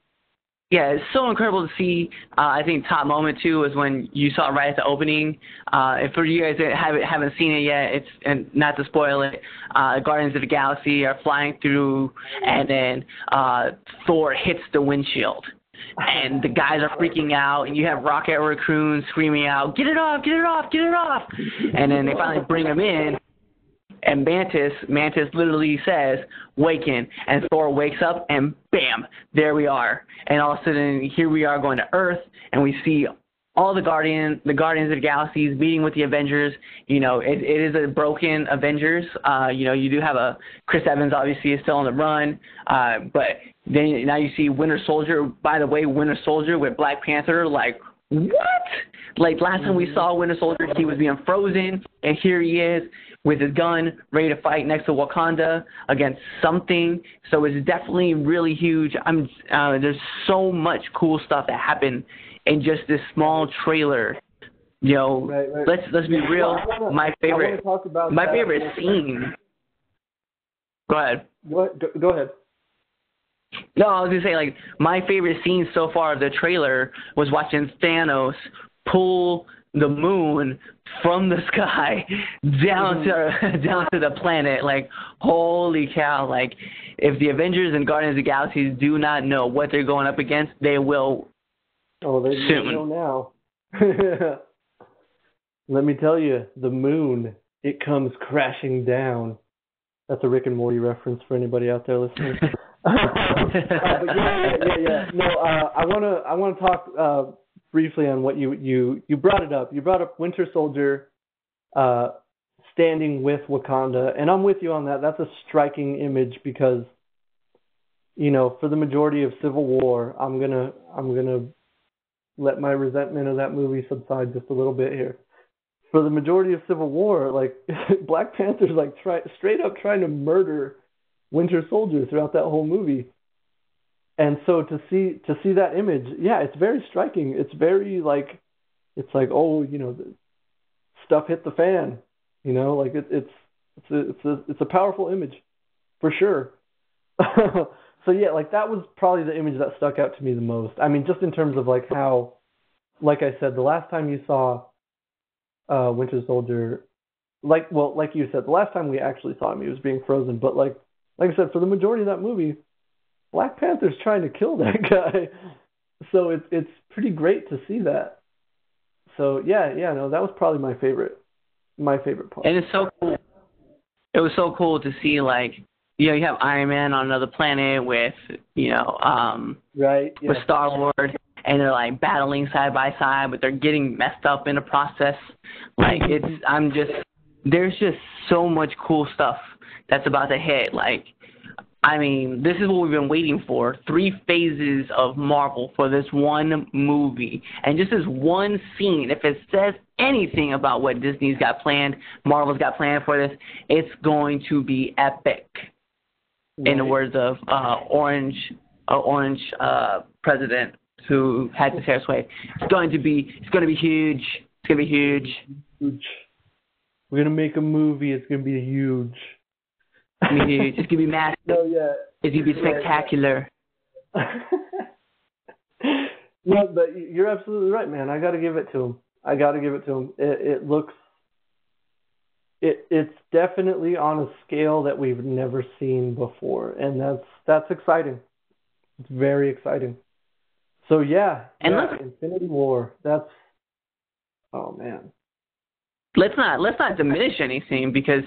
yeah, it's so incredible to see. Uh, I think top moment too was when you saw it right at the opening. Uh, and for you guys that haven't haven't seen it yet, it's and not to spoil it. Uh, Guardians of the Galaxy are flying through, and then uh, Thor hits the windshield, and the guys are freaking out, and you have Rocket Raccoon screaming out, "Get it off! Get it off! Get it off!" And then they finally bring him in, and Mantis, Mantis literally says, "Waken," and Thor wakes up, and bam, there we are. And all of a sudden, here we are going to Earth, and we see all the Guardian, the Guardians of the Galaxies meeting with the Avengers. You know, it, it is a broken Avengers. Uh, you know, you do have a Chris Evans obviously is still on the run, uh, but then now you see Winter Soldier. By the way, Winter Soldier with Black Panther, like what? Like last time we saw Winter Soldier, he was being frozen, and here he is with his gun, ready to fight next to Wakanda against something. So it's definitely really huge. I'm uh, there's so much cool stuff that happened in just this small trailer. You know, Right, right. let's let's be real. Wanna- my favorite, my that. favorite scene. Go ahead. Go, go, go ahead. No, I was gonna say like my favorite scene so far of the trailer was watching Thanos pull the moon from the sky down mm-hmm. to down to the planet. Like holy cow! Like if the Avengers and Guardians of the Galaxy do not know what they're going up against, they will. Oh, they Soon. they know now. Let me tell you, the moon, it comes crashing down. That's a Rick and Morty reference for anybody out there listening. uh, but yeah, yeah, yeah, yeah. No, uh, I wanna, I wanna talk uh, briefly on what you, you, you brought it up. You brought up Winter Soldier, uh, standing with Wakanda, and I'm with you on that. That's a striking image because, you know, for the majority of Civil War, I'm gonna, I'm gonna let my resentment of that movie subside just a little bit here. For the majority of Civil War, like Black Panther's like try, straight up trying to murder Winter Soldier throughout that whole movie. And so to see to see that image, yeah, it's very striking. It's very like it's like oh, you know, stuff hit the fan, you know, like it, it's it's a, it's a it's a powerful image for sure. so yeah, like that was probably the image that stuck out to me the most. I mean, just in terms of like how, like I said, the last time you saw uh, Winter Soldier, like well, like you said, the last time we actually saw him, he was being frozen. But like, like I said, for the majority of that movie, Black Panther's trying to kill that guy. So it's it's pretty great to see that. So yeah, yeah, no, that was probably my favorite, my favorite part. And it's so cool. It was so cool to see like you know you have Iron Man on another planet with you know um right? Yeah. with Star Lord, and they're like battling side by side, but they're getting messed up in the process. Like it's, I'm just, there's just so much cool stuff that's about to hit. Like, I mean, this is what we've been waiting for. Three phases of Marvel for this one movie, and just this one scene. If it says anything about what Disney's got planned, Marvel's got planned for this, it's going to be epic in the words of uh, Orange, uh, Orange uh, president who had this hair sway. It's going to be, it's going to be huge. It's going to be huge. huge. We're gonna make a movie. It's gonna be huge. It's going to be huge. It's going to be massive. No, yeah. It's going to be spectacular. no, but you're absolutely right, man. I got to give it to him. I got to give it to him. It, it looks. It it's definitely on a scale that we've never seen before, and that's that's exciting. It's very exciting. So yeah, And yeah, let's- Infinity War. That's. Oh man. Let's not let's not diminish anything because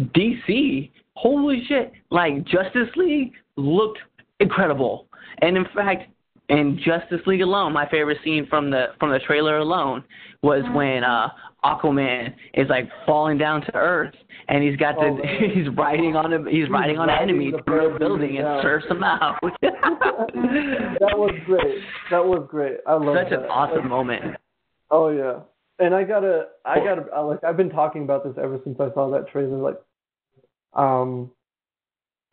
DC, holy shit, like Justice League looked incredible. And in fact, in Justice League alone, my favorite scene from the from the trailer alone was when uh Aquaman is like falling down to earth and he's got the Oh, man. he's riding on a he's riding on an riding the through a building and surfs him out. that was great. That was great. I love Such that. an awesome moment. Oh yeah, and I gotta, I gotta, I, like I've been talking about this ever since I saw that trailer. Like, um,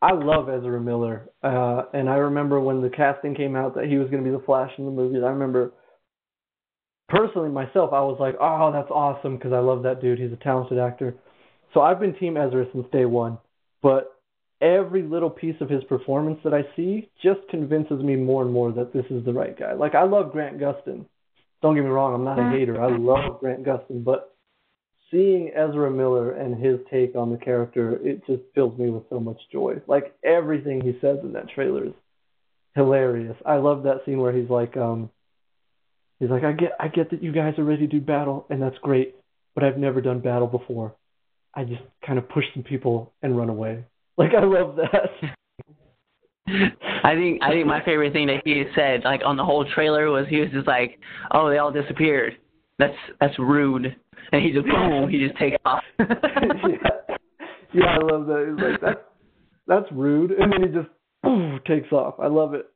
I love Ezra Miller, uh, and I remember when the casting came out that he was gonna be the Flash in the movie. I remember personally myself, I was like, oh, that's awesome because I love that dude. He's a talented actor. So I've been Team Ezra since day one. But every little piece of his performance that I see just convinces me more and more that this is the right guy. Like I love Grant Gustin. Don't get me wrong, I'm not a hater. I love Grant Gustin, but seeing Ezra Miller and his take on the character, it just fills me with so much joy. Like everything he says in that trailer is hilarious. I love that scene where he's like, um, he's like, I get, I get that you guys are ready to do battle, and that's great, but I've never done battle before. I just kind of push some people and run away. Like I love that. I think I think my favorite thing that he said, like on the whole trailer, was he was just like, "Oh, they all disappeared. That's that's rude." And he just boom, he just takes off. yeah. yeah, I love that. He's like, "That's that's rude," and then he just boom, takes off. I love it.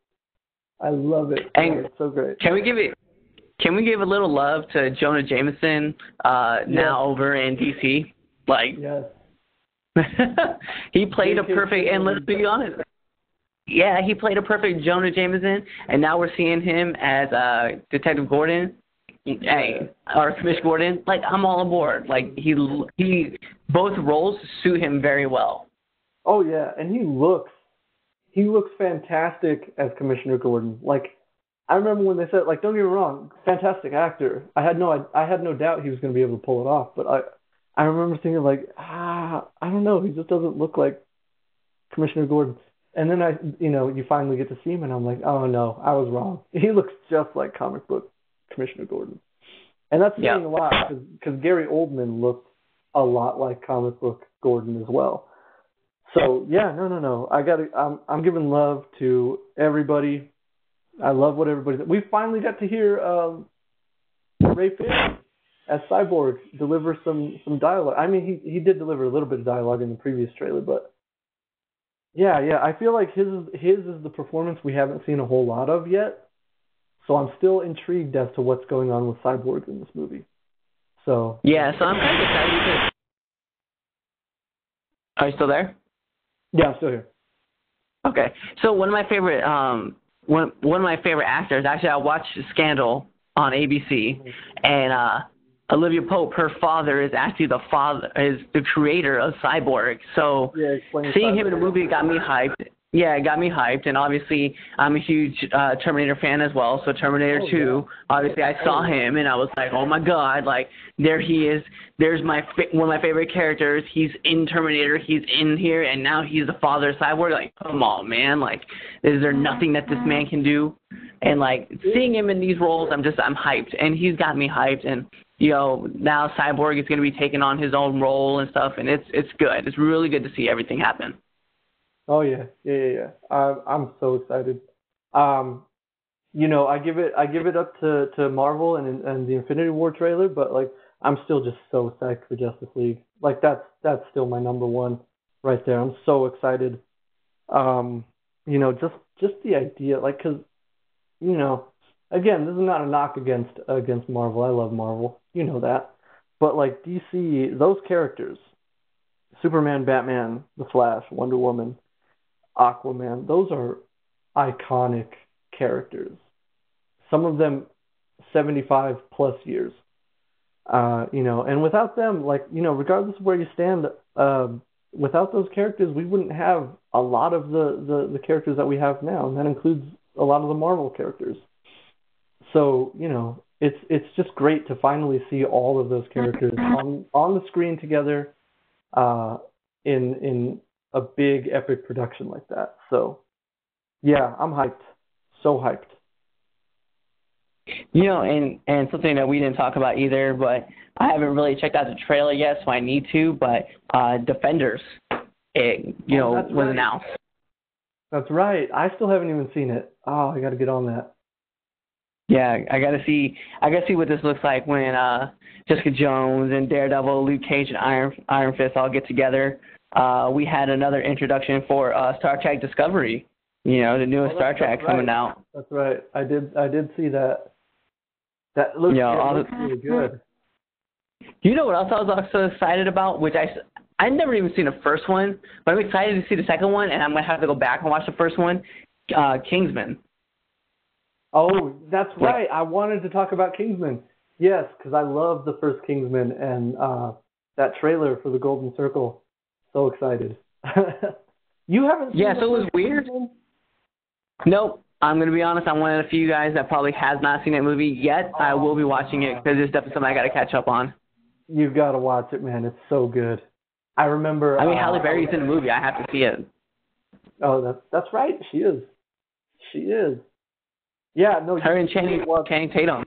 I love it. And it's so great. Can we give it? Can we give a little love to Jonah Jameson uh, Yes. now over in DC? Like Yes. he played a perfect, and let's be honest, yeah, he played a perfect Jonah Jameson, and now we're seeing him as uh, Detective Gordon, hey, or Commissioner Gordon. Like I'm all aboard. Like he he, both roles suit him very well. Oh yeah, and he looks he looks fantastic as Commissioner Gordon. Like I remember when they said like don't get me wrong, fantastic actor. I had no I, I had no doubt he was going to be able to pull it off, but I I remember thinking like ah I don't know, he just doesn't look like Commissioner Gordon. And then I you know, you finally get to see him and I'm like, "Oh no, I was wrong. He looks just like comic book Commissioner Gordon." And that's saying Yeah. a lot because Gary Oldman looked a lot like comic book Gordon as well. So yeah, no, no, no. I got. I'm I'm giving love to everybody. I love what everybody. We finally got to hear um, Ray Fiennes as Cyborg deliver some some dialogue. I mean, he he did deliver a little bit of dialogue in the previous trailer, but yeah, yeah. I feel like his is- his is the performance we haven't seen a whole lot of yet. So I'm still intrigued as to what's going on with Cyborg in this movie. So Yeah, so I'm kind of excited. Are you still there? yeah, I'm still here. Okay. So one of my favorite um one one of my favorite actors actually I watched Scandal on ABC and uh Olivia Pope, her father is actually the father is the creator of Cyborg. So Yeah, seeing him in a movie got me hyped. Yeah, it got me hyped, and obviously I'm a huge uh, Terminator fan as well. So Terminator Oh, 2, obviously I saw him and I was like, oh my god, like there he is. There's my fa- one of my favorite characters. He's in Terminator. He's in here, and now he's the father of Cyborg. Like, come on, man. Like, is there nothing that this man can do? And like seeing him in these roles, I'm just I'm hyped, and he's got me hyped. And you know now Cyborg is going to be taking on his own role and stuff, and it's it's good. It's really good to see everything happen. Oh yeah, yeah, yeah, yeah. I'm I'm so excited. Um, you know, I give it I give it up to to Marvel and and the Infinity War trailer, but like I'm still just so psyched for Justice League. Like that's that's still my number one right there. I'm so excited. Um, you know, just just the idea, like, cause you know, again, this is not a knock against against Marvel. I love Marvel, you know that. But like DC, those characters, Superman, Batman, The Flash, Wonder Woman, Aquaman, those are iconic characters. Some of them 75 plus years. Uh, you know, and without them, like, you know, regardless of where you stand, um, without those characters, we wouldn't have a lot of the, the, the characters that we have now, and that includes a lot of the Marvel characters. So, you know, it's it's just great to finally see all of those characters on on the screen together, uh, in in a big epic production like that. So, yeah, I'm hyped. So hyped. You know, and and something that we didn't talk about either, but I haven't really checked out the trailer yet, so I need to. But uh Defenders, it you Oh, know was right. announced. That's right. I still haven't even seen it. Oh, I got to get on that. Yeah, I gotta see. I gotta see what this looks like when uh Jessica Jones and Daredevil, Luke Cage, and Iron Iron Fist all get together. Uh, we had another introduction for uh, Star Trek Discovery. You know, the newest Oh, Star Trek right. coming out. That's right. I did. I did see that. That looks, Yeah, all looks the- really good. You know what else I was also excited about? Which I I never even seen the first one, but I'm excited to see the second one, and I'm gonna have to go back and watch the first one. Uh, Kingsman. Oh, that's Like- right. I wanted to talk about Kingsman. Yes, because I love the first Kingsman and uh, that trailer for the Golden Circle. So excited. you haven't? seen yeah, so it was weird. Kingsman? Nope. I'm gonna be honest. I'm one of the few guys that probably has not seen that movie yet. I will be watching it because it's definitely something I got to catch up on. You've got to watch it, man. It's so good. I remember. I mean, uh, Halle Berry's in the movie. I have to see it. Oh, that's that's right. She is. She is. Yeah, no. Her and Channing, Channing Tatum.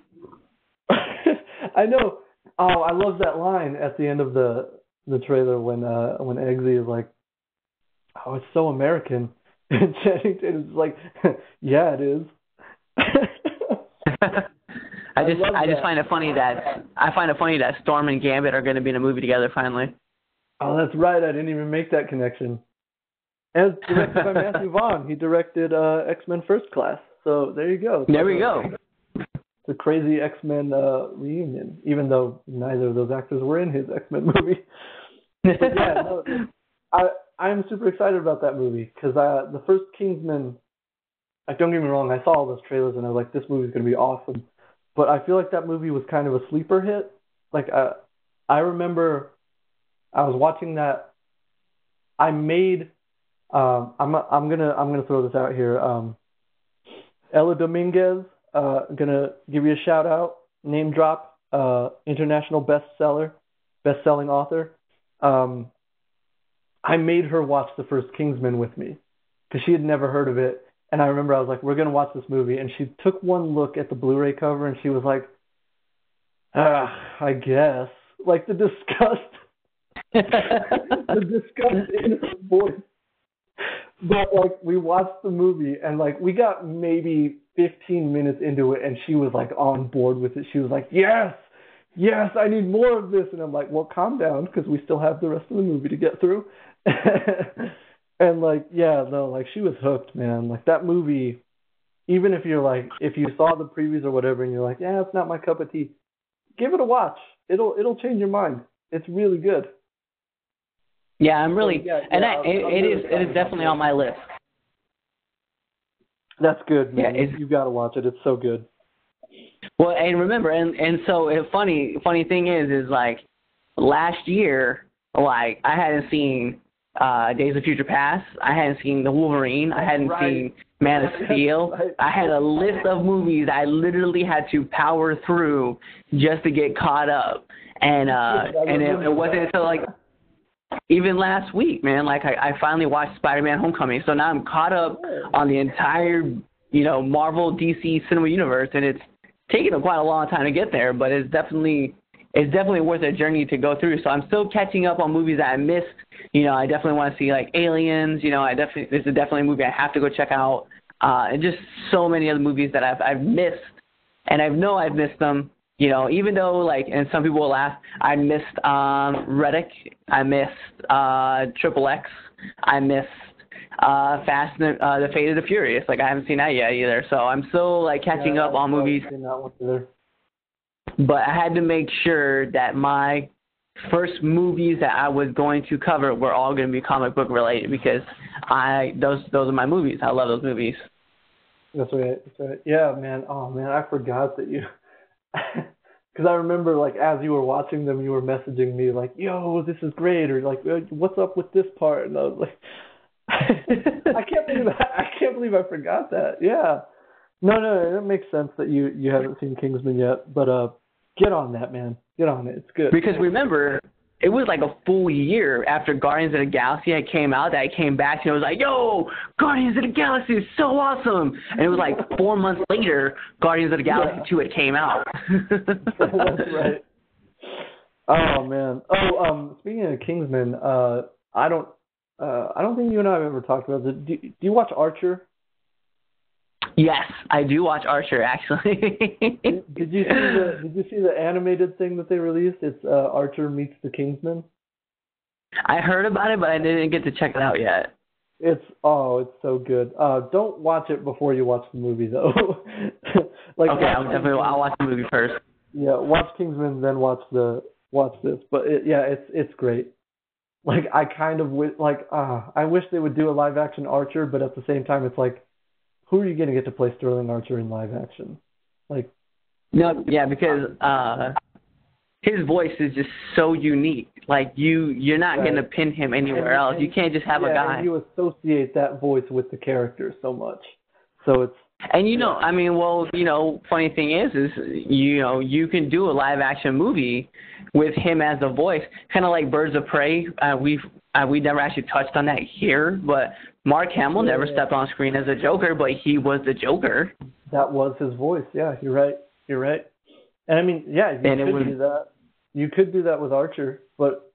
I know. Oh, I love that line at the end of the the trailer when uh when Eggsy is like, "Oh, it's so American," and Channing Tatum's like, "Yeah, it is." I just I just find it funny that I find it funny that Storm and Gambit are going to be in a movie together finally. oh, that's right. I didn't even make that connection. And it's directed by Matthew Vaughn. He directed uh, X Men First Class. So there you go. There we go. It's a crazy X Men uh, reunion, even though neither of those actors were in his X Men movie. Yeah, no, I I'm super excited about that movie because uh, the first Kingsman. Like, don't get me wrong, I saw all those trailers and I was like, this movie's gonna be awesome. But I feel like that movie was kind of a sleeper hit. Like, uh, I remember I was watching that. I made. Um, I'm I'm gonna I'm gonna throw this out here. Um, Ella Dominguez. Uh, gonna give you a shout out. Name drop. Uh, international bestseller, best-selling author um, I made her watch the first Kingsman with me because she had never heard of it. And I remember I was like, "We're gonna watch this movie," and she took one look at the Blu-ray cover and she was like, "Ah, I guess." Like the disgust, the disgust in her voice. But like we watched the movie and like we got maybe 15 minutes into it and she was like on board with it. She was like, "Yes, yes, I need more of this." And I'm like, "Well, calm down because we still have the rest of the movie to get through." and like, yeah, no, like she was hooked, man. Like that movie, even if you're like, if you saw the previews or whatever, and you're like, "Yeah, it's not my cup of tea," give it a watch. It'll it'll change your mind. It's really good. yeah, I'm really Yeah, and yeah, I, I'm- it, I'm it really is it is definitely on my list. That's good, man. Yeah, you got to watch it. It's so good. Well, and remember, and and so a funny funny thing is, is like last year, like I hadn't seen uh Days of Future Past, I hadn't seen The Wolverine, I hadn't Right. seen Man of Steel. I had a list of movies I literally had to power through just to get caught up, and uh and it, it wasn't until like even last week, man. Like I, I finally watched Spider-Man: Homecoming, so now I'm caught up on the entire, you know, Marvel DC cinema universe, and it's taken quite a long time to get there, but it's definitely it's definitely worth a journey to go through. So I'm still catching up on movies that I missed. You know, I definitely want to see like Aliens. You know, I definitely this is definitely a movie I have to go check out, uh, and just so many other movies that I've I've missed, and I know I've missed them. You know, even though like, and some people will laugh, I missed um, Riddick, I missed uh, Triple X, I missed uh, Fast and uh, the Fate of the Furious. Like I haven't seen that yet either. So I'm still like catching Yeah, up on movies seen that one either. but I had to make sure that my first movies that I was going to cover were all going to be comic book related because I those those are my movies. I love those movies. That's right. That's right. Yeah, man. Oh man, I forgot that you. Because I remember, like, as you were watching them, you were messaging me like, "Yo, this is great," or like, "Uh, "What's up with this part?" And I was like, "I can't believe I, I can't believe I forgot that." Yeah. No, no, it makes sense that you you haven't seen Kingsman yet, but uh, get on that, man. Get on it. It's good. Because remember, it was like a full year after Guardians of the Galaxy had came out that I came back and it was like, yo, Guardians of the Galaxy is so awesome. And it was like four months later, Guardians of the Galaxy Yeah. 2 had came out. That's right. Oh man. Oh, um, speaking of Kingsman, uh, I don't, uh, I don't think you and I have ever talked about this. Do, do you watch Archer? Yes, I do watch Archer actually. Did, did you see the Did you see the animated thing that they released? It's uh, Archer meets the Kingsman. I heard about it, but I didn't get to check it out yet. It's oh, it's so good. Uh, don't watch it before you watch the movie though. like okay, I'll definitely I'll watch the movie first. Yeah, watch Kingsman, then watch the watch this. But it, yeah, it's it's great. Like I kind of wi- like uh, I wish they would do a live action Archer, but at the same time, it's like, who are you going to get to play Sterling Archer in live action? Like, No, yeah, because uh, his voice is just so unique. Like you, you're not Right. gonna pin him anywhere And- else. and- You can't just have yeah, a guy. And you associate that voice with the character so much, so it's And you know, I mean, well, you know, funny thing is, is you know, you can do a live action movie with him as the voice, kind of like Birds of Prey. Uh, we've uh, we never actually touched on that here, but Mark Hamill never Yeah. stepped on screen as a Joker, but he was the Joker. that was his voice. Yeah, you're right. You're right. And I mean, yeah, you And could was- do that. You could do that with Archer, but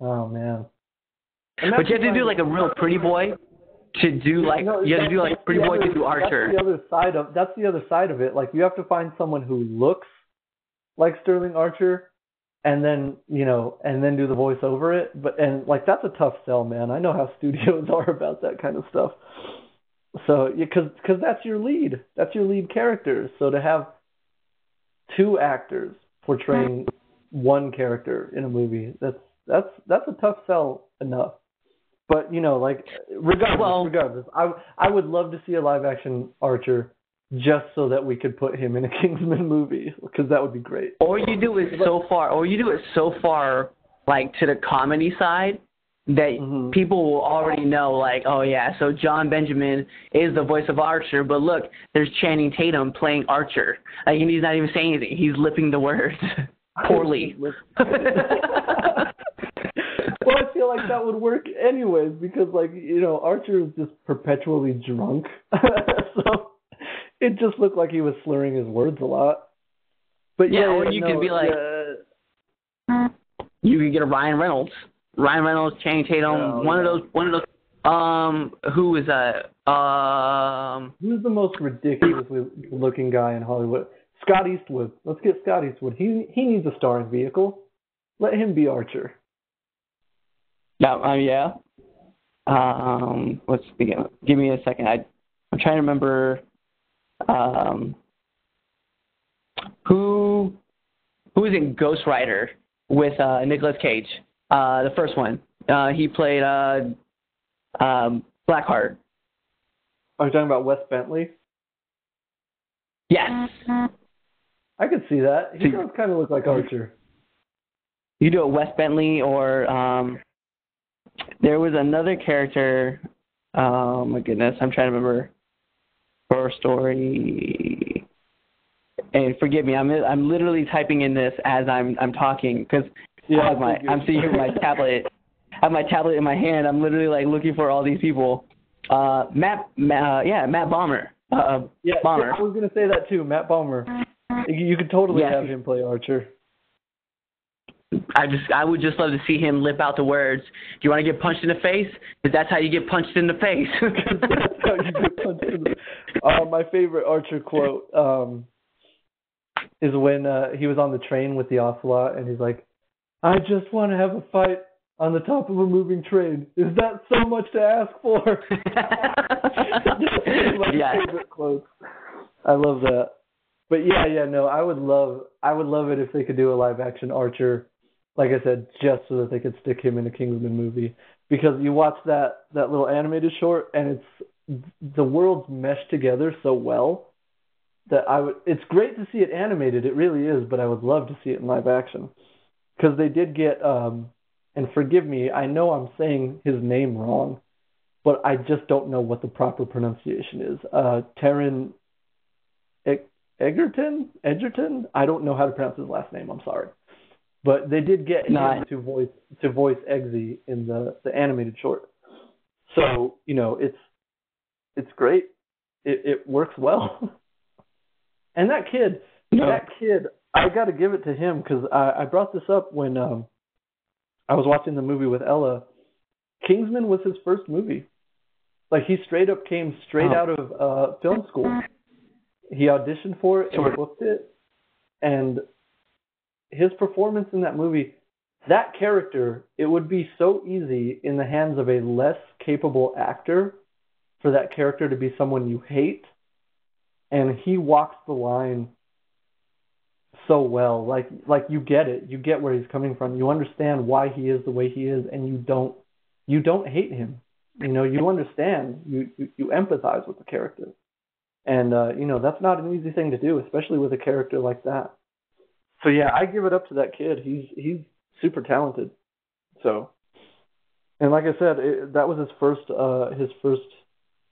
oh man. But you have to do like a real pretty boy to do like No, you have to do like pretty boy the to do Archer. That's the other side of that's the other side of it. Like you have to find someone who looks like Sterling Archer, and then you know, and then do the voice over it. But and like that's a tough sell, man. I know how studios are about that kind of stuff. So because because that's your lead, that's your lead character. So to have two actors portraying hmm. one character in a movie, that's that's that's a tough sell enough. But you know, like regardless, Well- regardless, I I would love to see a live action Archer just so that we could put him in a Kingsman movie because that would be great. Or you do it so far, or you do it so far, like to the comedy side, that Mhm. people will already know, like, oh yeah, so Jon Benjamin is the voice of Archer, but look, there's Channing Tatum playing Archer. Like, and he's not even saying anything; he's lipping the words poorly. I feel like that would work anyways because, like, you know, Archer is just perpetually drunk, so it just looked like he was slurring his words a lot. But Yeah, yeah, or you no, could be like- yeah, you could get a Ryan Reynolds, Ryan Reynolds, Channing Tatum, Oh, one of those, one of those. Um, who is that? Um, who's the most ridiculously looking guy in Hollywood? Scott Eastwood. Let's get Scott Eastwood. He he needs a starring vehicle. Let him be Archer. Yeah, uh, yeah. Um, let's begin. Give me a second. I, I'm trying to remember. Um, who, who is in Ghost Rider with uh, Nicolas Cage? Uh, the first one. Uh, he played uh, um, Blackheart. Are you talking about Wes Bentley? Yes. I could see that. He See- does kind of look like Archer. You do it Wes Bentley or um, there was another character. Oh my goodness, I'm trying to remember her story. And forgive me, I'm I'm literally typing in this as I'm I'm talking because Yeah, my I'm sitting here with my tablet. I have my tablet in my hand. I'm literally like looking for all these people. Uh, Matt, uh, yeah, Matt Bomer. Uh, Yeah, Bomer. I was gonna say that too. Matt Bomer. You you could totally Yeah. have him play Archer. I just I would just love to see him lip out the words. Do you want to get punched in the face? Because that's how you get punched in the face. That's how you get punched in the- uh, my favorite Archer quote um, is when uh, he was on the train with the Ocelot, and he's like, "I just want to have a fight on the top of a moving train. Is that so much to ask for?" My yeah. favorite quote. I love that. But yeah, yeah, no, I would love, I would love it if they could do a live action Archer, like I said, just so that they could stick him in a Kingsman movie. Because you watch that that little animated short, and it's the worlds mesh together so well that I would. It's great to see it animated, it really is, but I would love to see it in live action. Because they did get, um, and forgive me, I know I'm saying his name wrong, but I just don't know what the proper pronunciation is. Uh, Taron Eg- Egerton? Edgerton? I don't know how to pronounce his last name. I'm sorry, but they did get him to voice to voice Eggsy in the the animated short. So you know it's it's great. It it works well. and that kid, No. that kid, I got to give it to him because I, I brought this up when um I was watching the movie with Ella. Kingsman was his first movie. Like he straight up came straight Oh. out of uh film school. He auditioned for it and booked it, and his performance in that movie, that character, it would be so easy in the hands of a less capable actor for that character to be someone you hate, and he walks the line so well. Like like you get it, you get where he's coming from, you understand why he is the way he is, and you don't you don't hate him. You know, you understand, you you, you empathize with the character. and uh, you know that's not an easy thing to do, especially with a character like that. So yeah, I give it up to that kid. He's he's super talented. So, and like I said, it, that was his first uh, his first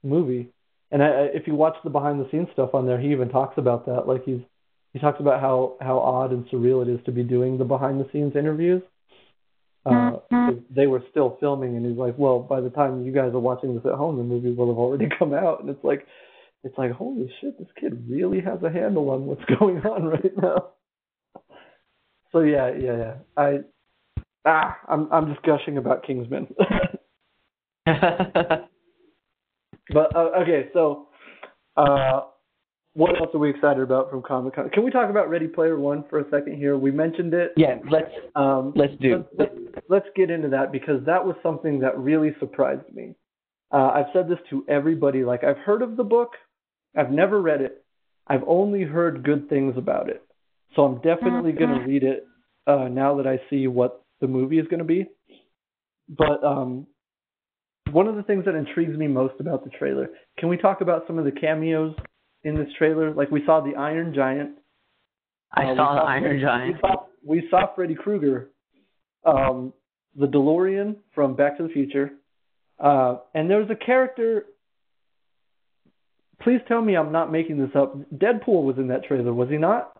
movie. And I, if you watch the behind the scenes stuff on there, he even talks about that. Like he's he talks about how how odd and surreal it is to be doing the behind the scenes interviews. Uh, they were still filming, and he's like, "Well, by the time you guys are watching this at home, the movie will have already come out." And it's like, it's like, holy shit, this kid really has a handle on what's going on right now. So yeah, yeah, yeah. I ah, I'm I'm just gushing about Kingsman. but uh, okay, so uh, what else are we excited about from Comic Con? Can we talk about Ready Player One for a second here? We mentioned it. Yeah, let's um, let's do. Let's, let's get into that because that was something that really surprised me. Uh, I've said this to everybody. Like I've heard of the book, I've never read it. I've only heard good things about it. So I'm definitely going to read it uh, now that I see what the movie is going to be. But um, one of the things that intrigues me most about the trailer, can we talk about some of the cameos in this trailer? Like we saw the Iron Giant. I uh, saw the Iron Giant. We saw, we saw Freddy Krueger, um, the DeLorean from Back to the Future, uh, and there was a character. Please tell me I'm not making this up. Deadpool was in that trailer, was he not?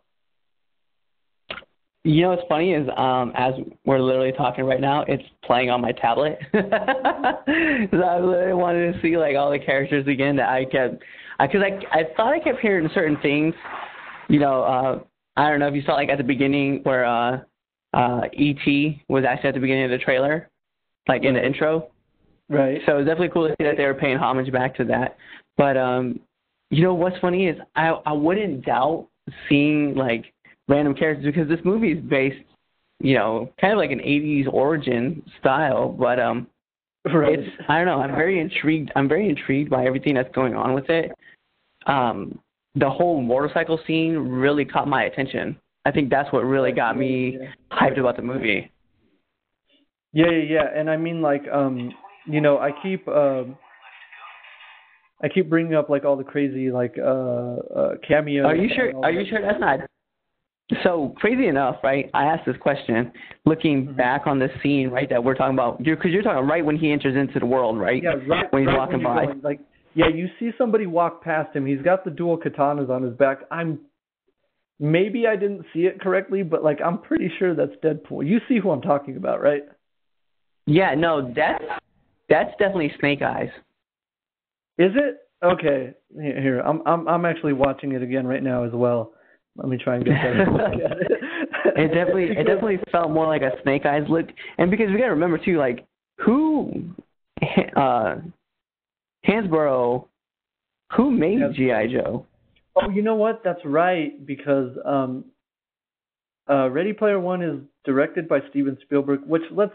You know what's funny is um as we're literally talking right now, it's playing on my tablet. so I literally wanted to see like all the characters again that I kept, because I, I I thought I kept hearing certain things. You know, uh I don't know if you saw like at the beginning where uh uh E.T. was actually at the beginning of the trailer, like in the intro. Right. So it was definitely cool to see that they were paying homage back to that. But um, you know what's funny is I I wouldn't doubt seeing like random characters because this movie is based, you know, kind of like an '80s origin style. But um, right. it's I don't know. I'm very intrigued. I'm very intrigued by everything that's going on with it. Um, the whole motorcycle scene really caught my attention. I think that's what really got me hyped about the movie. Yeah, yeah, yeah. And I mean, like, um, you know, I keep, um, I keep bringing up like all the crazy like uh, uh cameos. Are you sure? Are you sure that's not so crazy enough, right? I asked this question, looking mm-hmm. back on this scene, right, that we're talking about, because you're, you're, talking right when he enters into the world, right? Yeah, right. When he's right walking when by. Going, like, yeah, you see somebody walk past him. He's got the dual katanas on his back. I'm maybe I didn't see it correctly, but like I'm pretty sure that's Deadpool. You see who I'm talking about, right? Yeah, no, that's that's definitely Snake Eyes. Is it? Okay, here I'm I'm I'm actually watching it again right now as well. Let me try and get better look at it. it definitely it definitely felt more like a Snake Eyes look, and because we got to remember too, like who, uh, Hasbro, who made GI Joe? Oh, you know what? That's right because um, uh, Ready Player One is directed by Steven Spielberg. Which let's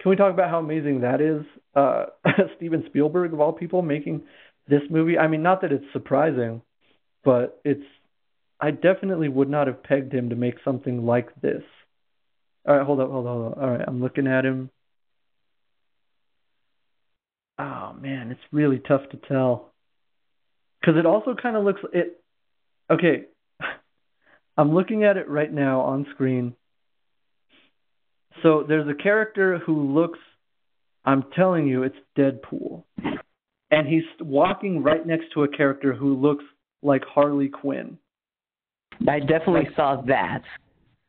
can we talk about how amazing that is? Uh, Steven Spielberg of all people making this movie. I mean, not that it's surprising, but it's I definitely would not have pegged him to make something like this. All right, hold up, hold up, hold up. All right, I'm looking at him. Oh man, it's really tough to tell. Cuz it also kind of looks it Okay. I'm looking at it right now on screen. So there's a character who looks I'm telling you it's Deadpool. And he's walking right next to a character who looks like Harley Quinn. I definitely like, saw that.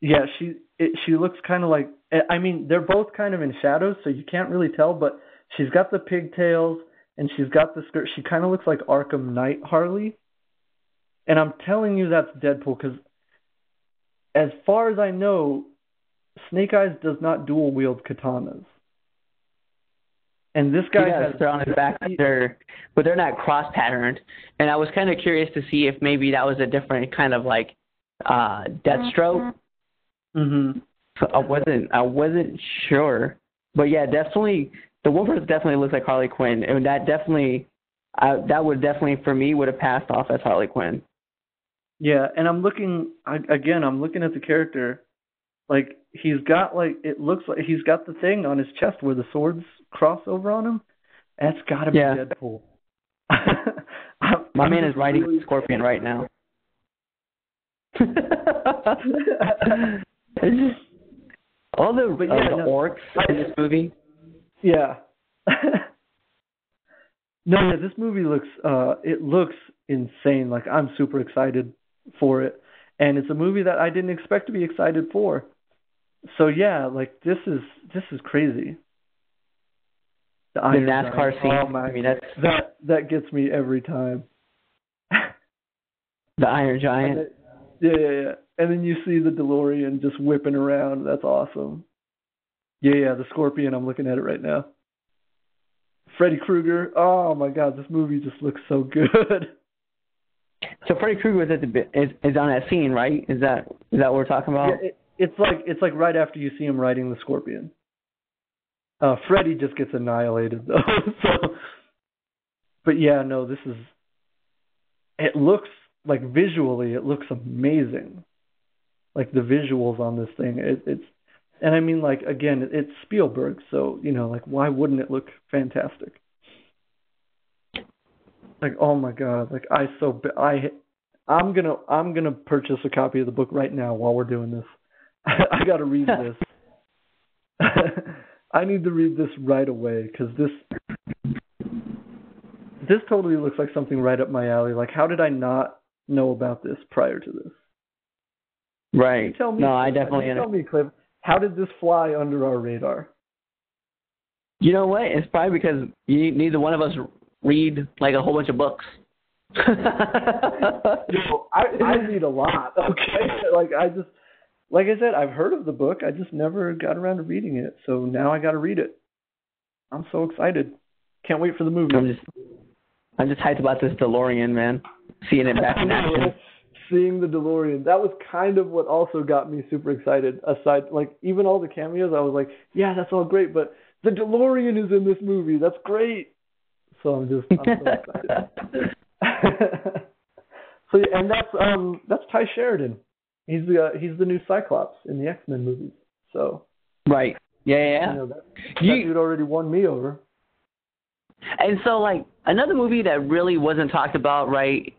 Yeah, she it, she looks kind of like. Eh, I mean, they're both kind of in shadows, so you can't really tell. But she's got the pigtails and she's got the skirt. She kind of looks like Arkham Knight Harley. And I'm telling you, that's Deadpool because, as far as I know, Snake Eyes does not dual wield katanas. And this guy has they're on his back, they're, but they're not cross patterned. And I was kind of curious to see if maybe that was a different kind of like uh Deathstroke. Mhm. So I wasn't I wasn't sure, but yeah, definitely the Wolverine definitely looks like Harley Quinn, and that definitely I, that would definitely for me would have passed off as Harley Quinn. Yeah, and I'm looking I, again. I'm looking at the character. Like he's got like it looks like he's got the thing on his chest where the swords cross over on him. That's got to be yeah. Deadpool. My My man is riding really... Scorpion right now. all the, but yeah, uh, the no, orcs in this movie. Yeah. no, yeah, this movie looks uh it looks insane. Like I'm super excited for it. And it's a movie that I didn't expect to be excited for. So yeah, like this is this is crazy. The, the NASCAR scene. Oh my, I mean that's that that gets me every time. the Iron Giant. Yeah, yeah, yeah. And then you see the DeLorean just whipping around. That's awesome. Yeah, yeah, the Scorpion. I'm looking at it right now. Freddy Krueger. Oh my God, this movie just looks so good. So Freddy Krueger was at the is is on that scene, right? Is that is that what we're talking about? Yeah, it, it's like it's like right after you see him riding the Scorpion. Uh, Freddy just gets annihilated though. so, but yeah, no, this is. It looks like visually, it looks amazing. Like the visuals on this thing, it, it's and I mean, like again, it's Spielberg, so you know, like why wouldn't it look fantastic? Like, oh my god, like I so I, I'm gonna I'm gonna purchase a copy of the book right now while we're doing this. I got to read this. I need to read this right away because this this totally looks like something right up my alley. Like, how did I not know about this prior to this? Right. Tell me. No, I definitely. Tell me, Cliff. How did this fly under our radar? You know what? It's probably because you, neither one of us read like a whole bunch of books. I I read a lot. Okay, like I just like I said, I've heard of the book. I just never got around to reading it. So now I got to read it. I'm so excited. Can't wait for the movie. I'm just I'm just hyped about this DeLorean, man. Seeing it back in action seeing the DeLorean. That was kind of what also got me super excited. Aside, like even all the cameos, I was like, yeah, that's all great, but the DeLorean is in this movie. That's great. So I'm just I'm so excited. so yeah, and that's um that's Tye Sheridan. He's the uh, he's the new Cyclops in the X Men movies. So right, yeah, yeah. You know, that, you, that dude already won me over. And so, like another movie that really wasn't talked about, right?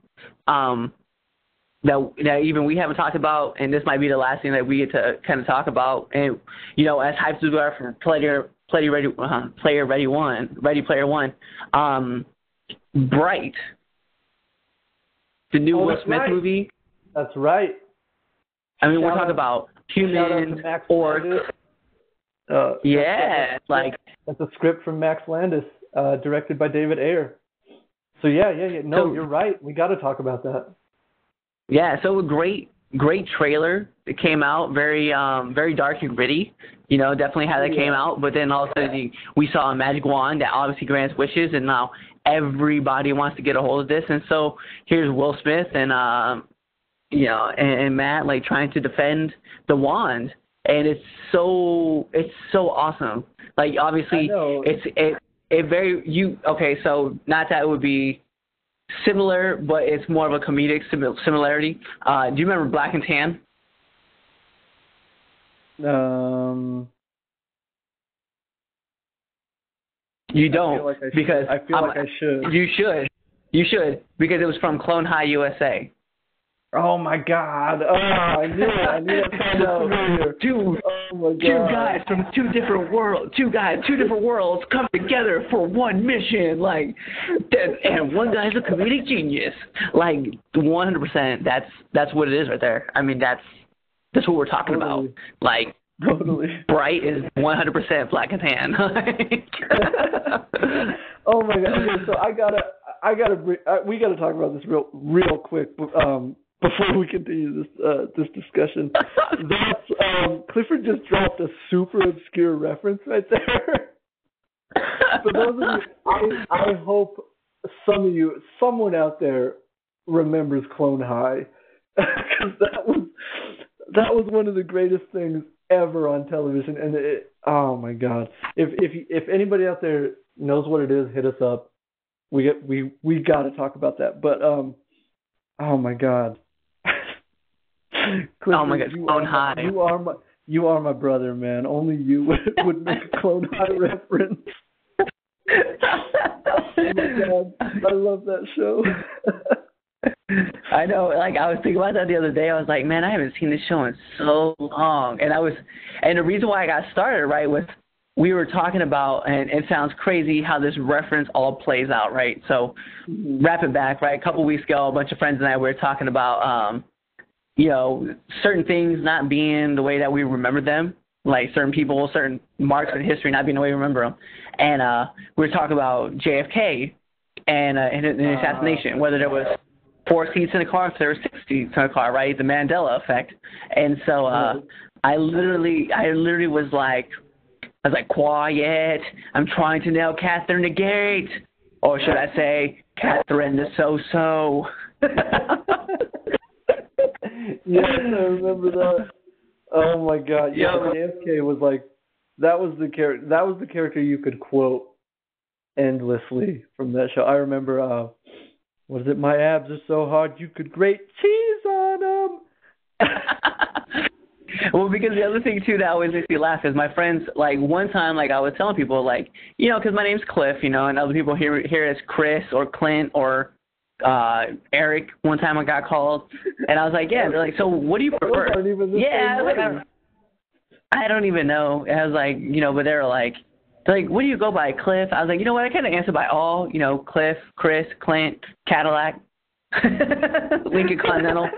Um, that that even we haven't talked about, and this might be the last thing that we get to kind of talk about. And you know, as hyped as we are for Player Player Ready uh, Player Ready One, Ready Player One, um, Bright, the new oh, Will Smith right. movie. That's right. I mean, shout we're talking about humans, orcs. Uh, yeah, that's, like that's a script from Max Landis, uh, directed by David Ayer. So yeah, yeah, yeah. No, so, you're right. We got to talk about that. Yeah, so a great great trailer that came out, very um very dark and gritty. You know, definitely how that yeah. came out. But then also we saw a magic wand that obviously grants wishes, and now everybody wants to get a hold of this. And so here's Will Smith and um you know and, and Matt like trying to defend the wand, and it's so it's so awesome. Like obviously it's it it very you okay. So not that it would be similar, but it's more of a comedic similarity. Uh, do you remember Black and Tan? Um, you don't like I because I feel like I should. You should. You should because it was from Clone High USA. Oh my God! Oh, I knew it. I knew it familiar. Dude, oh God. two guys from two different worlds, two guys, two different worlds come together for one mission. Like, and one guy's a comedic genius. Like, 100%. That's that's what it is right there. I mean, that's that's what we're talking totally. about. Like, totally. Bright is 100% black and tan. oh my God! Okay, so I gotta, I gotta, we gotta talk about this real, real quick. Um, before we continue this uh, this discussion. That's um, Clifford just dropped a super obscure reference right there. For those of you, I, I hope some of you, someone out there, remembers Clone High because that was that was one of the greatest things ever on television. And it, oh my god, if if if anybody out there knows what it is, hit us up. We get we we got to talk about that. But um, oh my god, Clifford, oh my God, Clone High. My, you are my you are my brother, man. Only you would, would make a Clone High reference. oh my god, I love that show. I know, like I was thinking about that the other day. I was like, man, I haven't seen this show in so long, and I was, and the reason why I got started right was we were talking about, and it sounds crazy how this reference all plays out, right? So, mm-hmm. wrap it back, right? A couple weeks ago, a bunch of friends and I were talking about, um, you know, certain things not being the way that we remember them, like certain people, certain marks in history not being the way we remember them, and uh, we were talking about JFK and uh, and, and assassination, whether there was four seats in the car, if there were six seats in the car, right? The Mandela effect, and so uh, mm-hmm. I literally, I literally was like I was like, quiet. I'm trying to nail Catherine the Great. Or should I say, Catherine the So-So. yes, I remember that. Oh my god. Yeah, JFK was like that was the character that was the character you could quote endlessly from that show. I remember uh was it my abs are so hard you could grate cheese on them. well, because the other thing too that always makes me laugh is my friends. Like one time, like I was telling people, like you know, because my name's Cliff, you know, and other people hear hear it as Chris or Clint or uh Eric. One time I got called, and I was like, yeah. They're like, so what do you prefer? Yeah, I, like, I, I don't even know. I was like, you know, but they're like. They're like, what do you go by, Cliff? I was like, you know what? I kind of answer by all, you know, Cliff, Chris, Clint, Cadillac, Lincoln Continental.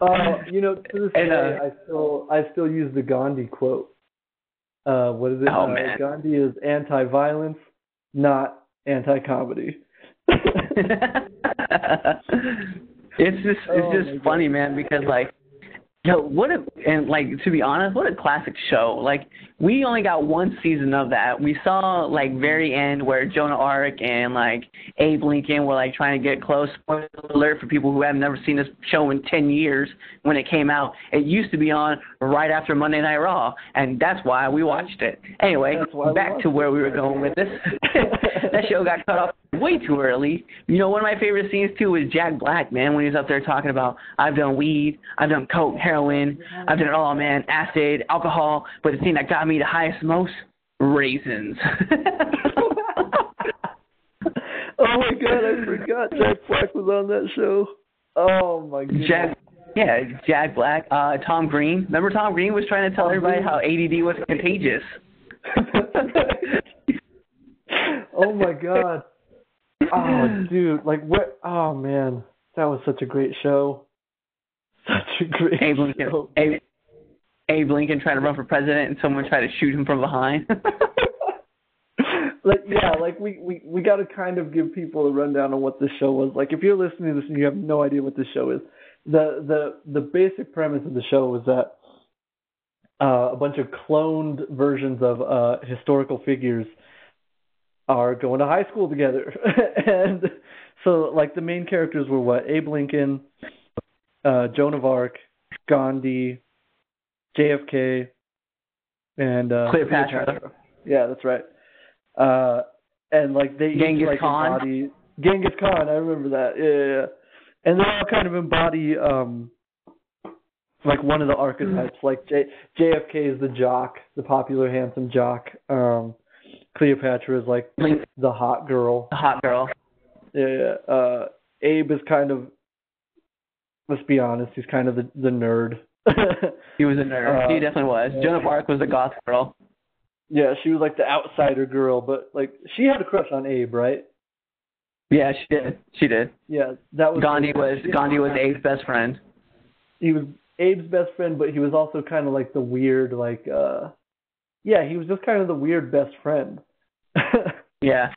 uh, you know, to this and, day, uh, I still I still use the Gandhi quote. Uh, what is it? Oh, uh, man. Gandhi is anti-violence, not anti-comedy. it's just it's oh, just funny, God. man, because like Yo, what a and like to be honest, what a classic show. Like we only got one season of that. We saw like very end where Joan of Arc and like Abe Lincoln were like trying to get close. Spoiler alert for people who have never seen this show in ten years when it came out. It used to be on right after Monday Night Raw, and that's why we watched it. Anyway, back to where we were going with this. that show got cut off way too early. You know, one of my favorite scenes too was Jack Black, man, when he was up there talking about I've done weed, I've done coke, heroin, I've done it all, man, acid, alcohol, but the thing that got me the highest most, raisins. oh my god, I forgot Jack Black was on that show. Oh my god. Jack yeah, Jack Black, uh Tom Green. Remember Tom Green was trying to tell everybody how ADD was contagious. oh my god. Oh, dude, like what? Oh man, that was such a great show. Such a great show. Abe Lincoln tried to run for president, and someone tried to shoot him from behind. like yeah, like we we we got to kind of give people a rundown on what this show was. Like if you're listening to this and you have no idea what this show is, the the the basic premise of the show was that uh, a bunch of cloned versions of uh, historical figures are going to high school together. and so, like, the main characters were what? Abe Lincoln, uh, Joan of Arc, Gandhi, JFK, and uh, Cleopatra. Yeah, that's right. Uh, and like they Genghis each, like, Khan. embody Genghis Khan. I remember that. Yeah, yeah, yeah. And they all kind of embody um like one of the archetypes. Like J- JFK is the jock, the popular, handsome jock. Um, Cleopatra is like the hot girl. The hot girl. Yeah, yeah. Uh, Abe is kind of. Let's be honest. He's kind of the the nerd. He was a nerd. Uh, he definitely was. Yeah. Joan of Arc was a goth girl. Yeah, she was like the outsider girl, but like she had a crush on Abe, right? Yeah, she did. She did. Yeah, that was. Gandhi was Gandhi was Abe's best friend. He was Abe's best friend, but he was also kind of like the weird, like, uh, yeah, he was just kind of the weird best friend. yeah.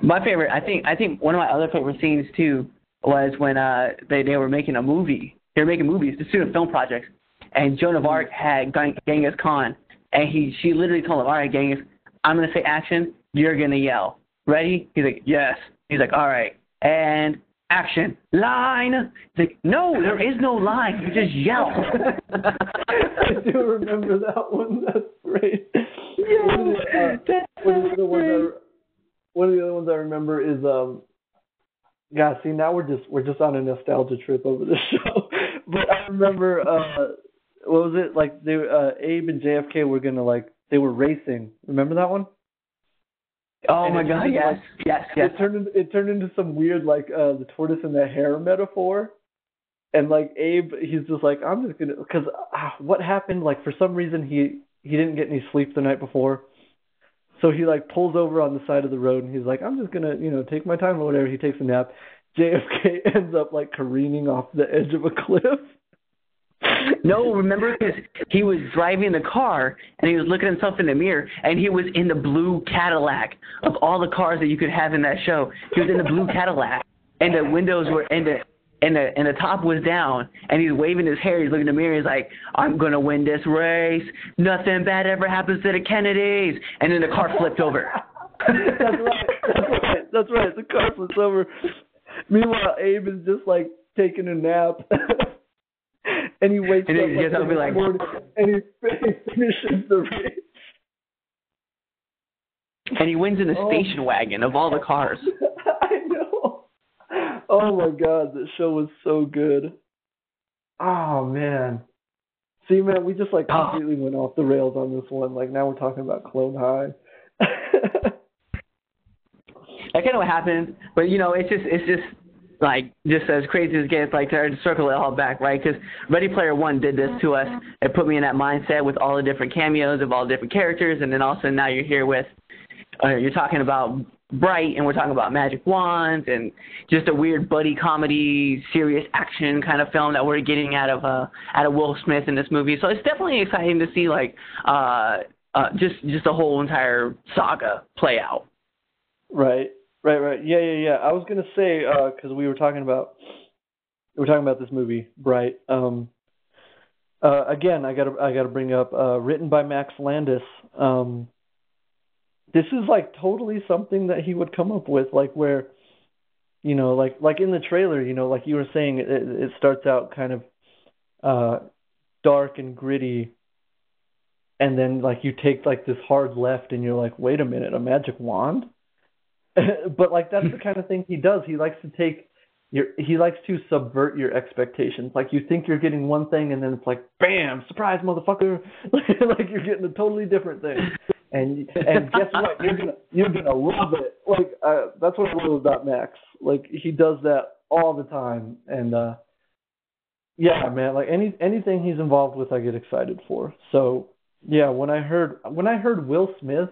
My favorite, I think, I think one of my other favorite scenes too was when uh they they were making a movie. They were making movies, the student film projects, and Joan of Arc had Genghis Khan, and he she literally told him, "All right, Genghis, I'm gonna say action. You're gonna yell. Ready?" He's like, "Yes." He's like, "All right." And action, line. It's like, no, there is no line. You just yell. I do remember that one. That's great. Yeah, one, of the, uh, that's one, of the ones I, one of the other ones I remember is um. Yeah, see now we're just we're just on a nostalgia trip over the show. Remember uh what was it like they uh Abe and JFK were gonna like they were racing. Remember that one? Oh my god, yes, like, yes, yes. It turned into, it turned into some weird like uh the tortoise and the hare metaphor. And like Abe, he's just like I'm just gonna because uh, what happened? Like for some reason he he didn't get any sleep the night before, so he like pulls over on the side of the road and he's like I'm just gonna you know take my time or whatever. He takes a nap. JFK ends up like careening off the edge of a cliff. No, remember because he was driving the car and he was looking himself in the mirror and he was in the blue Cadillac of all the cars that you could have in that show. He was in the blue Cadillac and the windows were and the and the and the top was down and he's waving his hair. He's looking in the mirror. He's like, "I'm gonna win this race. Nothing bad ever happens to the Kennedys." And then the car flipped over. that's right. That's right. That's right. The car flips over. Meanwhile, Abe is just like taking a nap. and he wakes and up he, like, like, morning, and he, he finishes the race. And he wins in the oh. station wagon of all the cars. I know. Oh my god, that show was so good. Oh man. See man, we just like ah. completely oh. went off the rails on this one. Like now we're talking about Clone High. I kind of know what happened, but you know, it's just it's just like just as crazy as it gets, like to circle it all back, right? Because Ready Player One did this to us. It put me in that mindset with all the different cameos of all the different characters, and then also now you're here with, uh, you're talking about Bright, and we're talking about magic wands, and just a weird buddy comedy, serious action kind of film that we're getting out of uh out of Will Smith in this movie. So it's definitely exciting to see like uh uh just just a whole entire saga play out. Right. Right, right. Yeah, yeah, yeah. I was gonna say because uh, we were talking about we were talking about this movie, Bright. Um, uh, again, I gotta I gotta bring up uh, written by Max Landis. Um, this is like totally something that he would come up with, like where, you know, like like in the trailer, you know, like you were saying, it, it starts out kind of uh, dark and gritty, and then like you take like this hard left, and you're like, wait a minute, a magic wand but like that's the kind of thing he does. He likes to take your he likes to subvert your expectations. Like you think you're getting one thing and then it's like bam, surprise motherfucker. like you're getting a totally different thing. And and guess what? You're gonna you're gonna love it. Like uh, that's what I love about Max. Like he does that all the time. And uh yeah, man, like any anything he's involved with I get excited for. So yeah, when I heard when I heard Will Smith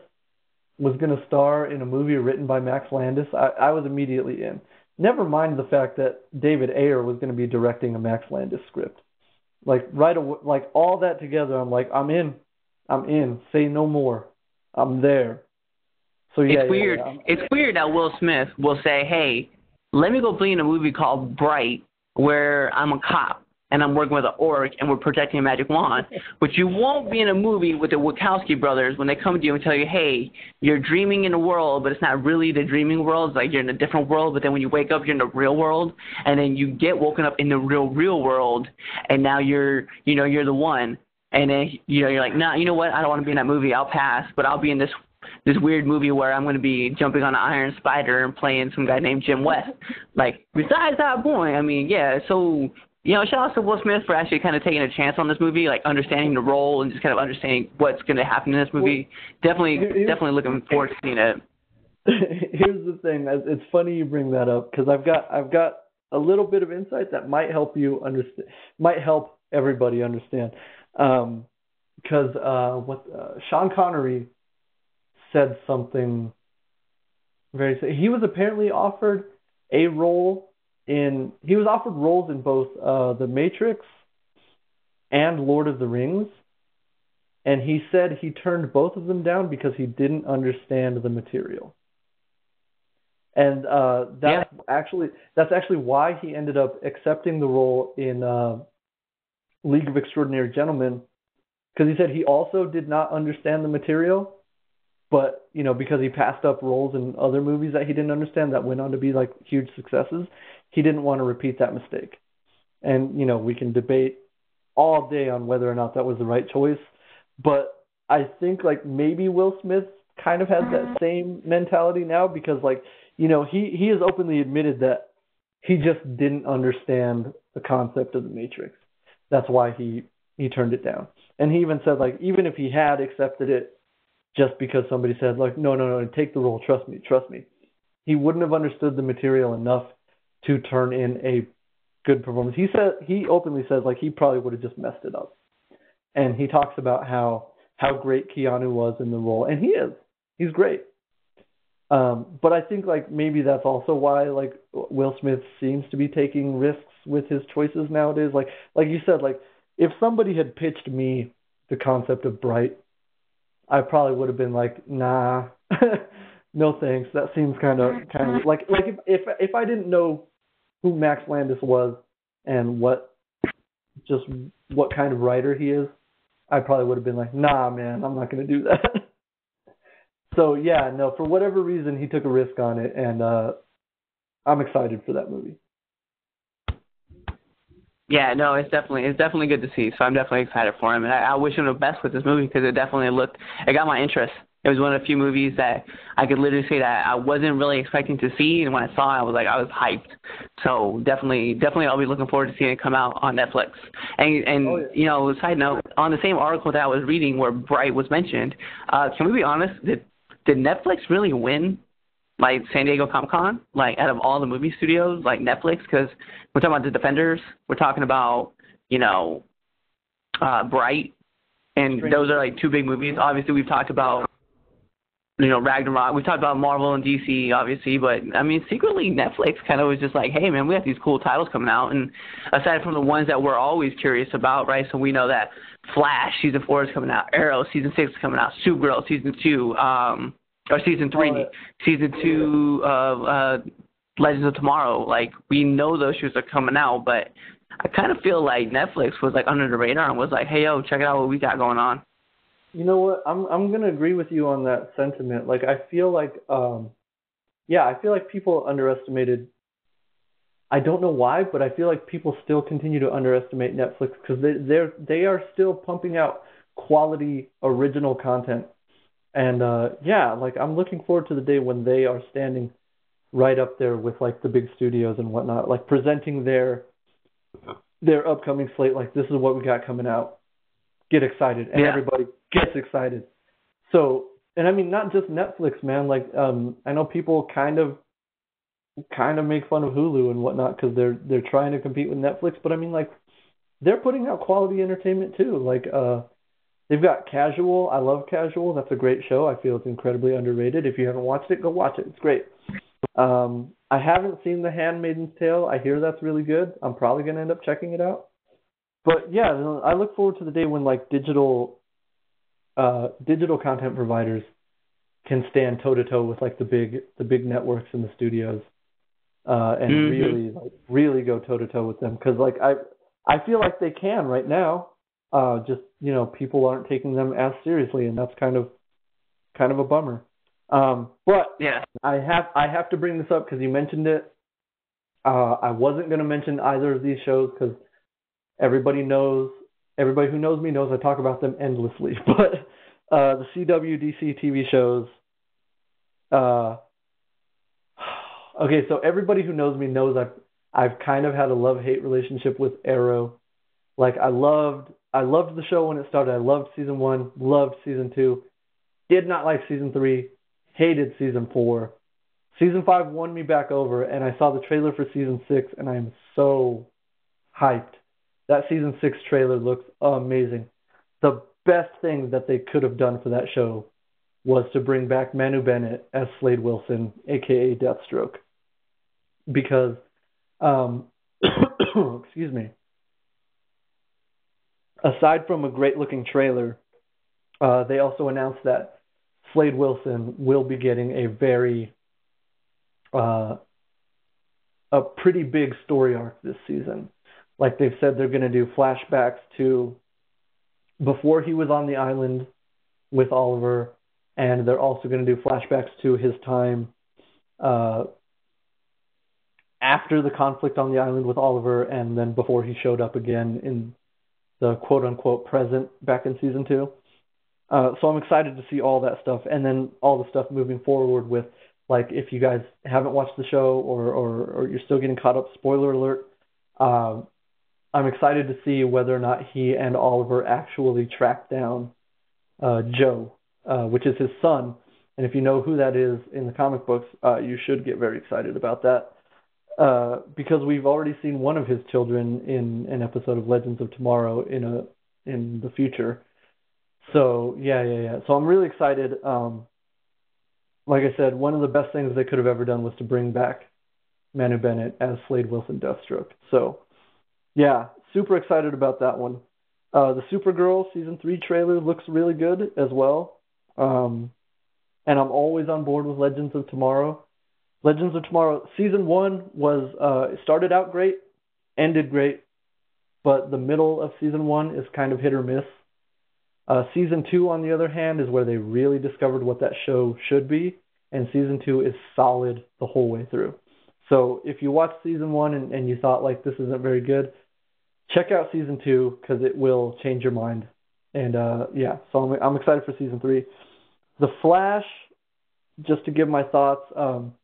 was going to star in a movie written by Max Landis, I, I was immediately in. Never mind the fact that David Ayer was going to be directing a Max Landis script. Like right away, like all that together, I'm like, I'm in, I'm in. Say no more. I'm there. So yeah, it's weird. Yeah, it's weird that Will Smith will say, "Hey, let me go be in a movie called Bright, where I'm a cop." And I'm working with an orc and we're protecting a magic wand. But you won't be in a movie with the Wachowski brothers when they come to you and tell you, hey, you're dreaming in a world, but it's not really the dreaming world. It's like you're in a different world, but then when you wake up, you're in the real world, and then you get woken up in the real, real world, and now you're, you know, you're the one. And then, you know, you're like, nah, you know what? I don't want to be in that movie. I'll pass, but I'll be in this this weird movie where I'm going to be jumping on an iron spider and playing some guy named Jim West. Like, besides that point, I mean, yeah, so you know, shout out to Will Smith for actually kind of taking a chance on this movie, like understanding the role and just kind of understanding what's going to happen in this movie. Well, definitely, definitely looking forward to seeing it. Here's the thing: it's funny you bring that up because I've got I've got a little bit of insight that might help you understand, might help everybody understand. Um, because uh, what uh, Sean Connery said something very. He was apparently offered a role in he was offered roles in both uh, The Matrix and Lord of the Rings, and he said he turned both of them down because he didn't understand the material. And uh, that's yeah. actually that's actually why he ended up accepting the role in uh, League of Extraordinary Gentlemen, because he said he also did not understand the material, but you know because he passed up roles in other movies that he didn't understand that went on to be like huge successes he didn't want to repeat that mistake. And, you know, we can debate all day on whether or not that was the right choice. But I think, like, maybe Will Smith kind of has that mm-hmm. same mentality now because, like, you know, he, he has openly admitted that he just didn't understand the concept of the Matrix. That's why he, he turned it down. And he even said, like, even if he had accepted it, just because somebody said like, no, no, no, take the role, trust me, trust me. He wouldn't have understood the material enough to turn in a good performance. He said he openly says like he probably would have just messed it up. And he talks about how how great Keanu was in the role, and he is. He's great. Um, but I think like maybe that's also why like Will Smith seems to be taking risks with his choices nowadays. Like like you said, like if somebody had pitched me the concept of Bright, I probably would have been like, nah, no thanks. That seems kind of kind of like like if if if I didn't know who Max Landis was and what just what kind of writer he is, I probably would have been like, nah, man, I'm not gonna do that. so yeah, no, for whatever reason, he took a risk on it, and uh, I'm excited for that movie. Yeah, no, it's definitely it's definitely good to see. So I'm definitely excited for him, and I, I wish him the best with this movie because it definitely looked it got my interest. It was one of the few movies that I could literally say that I wasn't really expecting to see, and when I saw it, I was like I was hyped. So definitely, definitely, I'll be looking forward to seeing it come out on Netflix. And and oh, yeah. you know, side note, on the same article that I was reading where Bright was mentioned, uh, can we be honest? Did did Netflix really win like San Diego Comic Con, like out of all the movie studios, like Netflix, because we're talking about the Defenders, we're talking about you know, uh, Bright, and those are like two big movies. Obviously, we've talked about you know Ragnarok. we've talked about Marvel and DC, obviously, but I mean, secretly Netflix kind of was just like, hey man, we have these cool titles coming out, and aside from the ones that we're always curious about, right? So we know that Flash season four is coming out, Arrow season six is coming out, Supergirl season two. um or season three, oh, season two of uh, Legends of Tomorrow. Like we know those shows are coming out, but I kind of feel like Netflix was like under the radar and was like, "Hey, yo, check it out what we got going on." You know what? I'm I'm gonna agree with you on that sentiment. Like I feel like, um, yeah, I feel like people underestimated. I don't know why, but I feel like people still continue to underestimate Netflix because they they're they are still pumping out quality original content and uh, yeah, like I'm looking forward to the day when they are standing right up there with like the big studios and whatnot, like presenting their their upcoming slate. Like this is what we got coming out. Get excited, and yeah. everybody gets excited. So, and I mean not just Netflix, man. Like um, I know people kind of kind of make fun of Hulu and whatnot because they're they're trying to compete with Netflix, but I mean like they're putting out quality entertainment too. Like uh They've got Casual. I love Casual. That's a great show. I feel it's incredibly underrated. If you haven't watched it, go watch it. It's great. Um, I haven't seen The Handmaid's Tale. I hear that's really good. I'm probably going to end up checking it out. But yeah, I look forward to the day when like digital uh, digital content providers can stand toe to toe with like the big the big networks and the studios uh, and mm-hmm. really like really go toe to toe with them because like I I feel like they can right now uh, just you know people aren't taking them as seriously, and that's kind of kind of a bummer. Um, but yeah, I have I have to bring this up because you mentioned it. Uh, I wasn't going to mention either of these shows because everybody knows everybody who knows me knows I talk about them endlessly. But uh, the CWDC TV shows. Uh, okay, so everybody who knows me knows I've I've kind of had a love hate relationship with Arrow. Like I loved I loved the show when it started. I loved season one, loved season two. Did not like season three, hated season four. Season five won me back over, and I saw the trailer for season six, and I'm so hyped. That season six trailer looks amazing. The best thing that they could have done for that show was to bring back Manu Bennett as Slade Wilson, aka Deathstroke, because, um, excuse me, aside from a great looking trailer, uh, they also announced that Slade Wilson will be getting a very uh, a pretty big story arc this season. Like they've said, they're going to do flashbacks to before he was on the island with Oliver, and they're also going to do flashbacks to his time uh, after the conflict on the island with Oliver, and then before he showed up again in the quote unquote present back in season two. Uh, so I'm excited to see all that stuff, and then all the stuff moving forward with like if you guys haven't watched the show or or, or you're still getting caught up. Spoiler alert. Uh, I'm excited to see whether or not he and Oliver actually track down uh, Joe, uh, which is his son. And if you know who that is in the comic books, uh, you should get very excited about that. Uh, because we've already seen one of his children in an episode of Legends of Tomorrow in a in the future. So yeah, yeah, yeah. So I'm really excited. Um, like I said, one of the best things they could have ever done was to bring back Manu Bennett as Slade Wilson Deathstroke. So yeah, super excited about that one. Uh, the Supergirl season three trailer looks really good as well. Um, and I'm always on board with Legends of Tomorrow. Legends of Tomorrow season one was uh, started out great, ended great, but the middle of season one is kind of hit or miss. Uh, season two, on the other hand, is where they really discovered what that show should be, and season two is solid the whole way through. So if you watch season one and, and you thought like this isn't very good, check out season two because it will change your mind. And uh, yeah, so I'm, I'm excited for season three. The Flash, just to give my thoughts, um,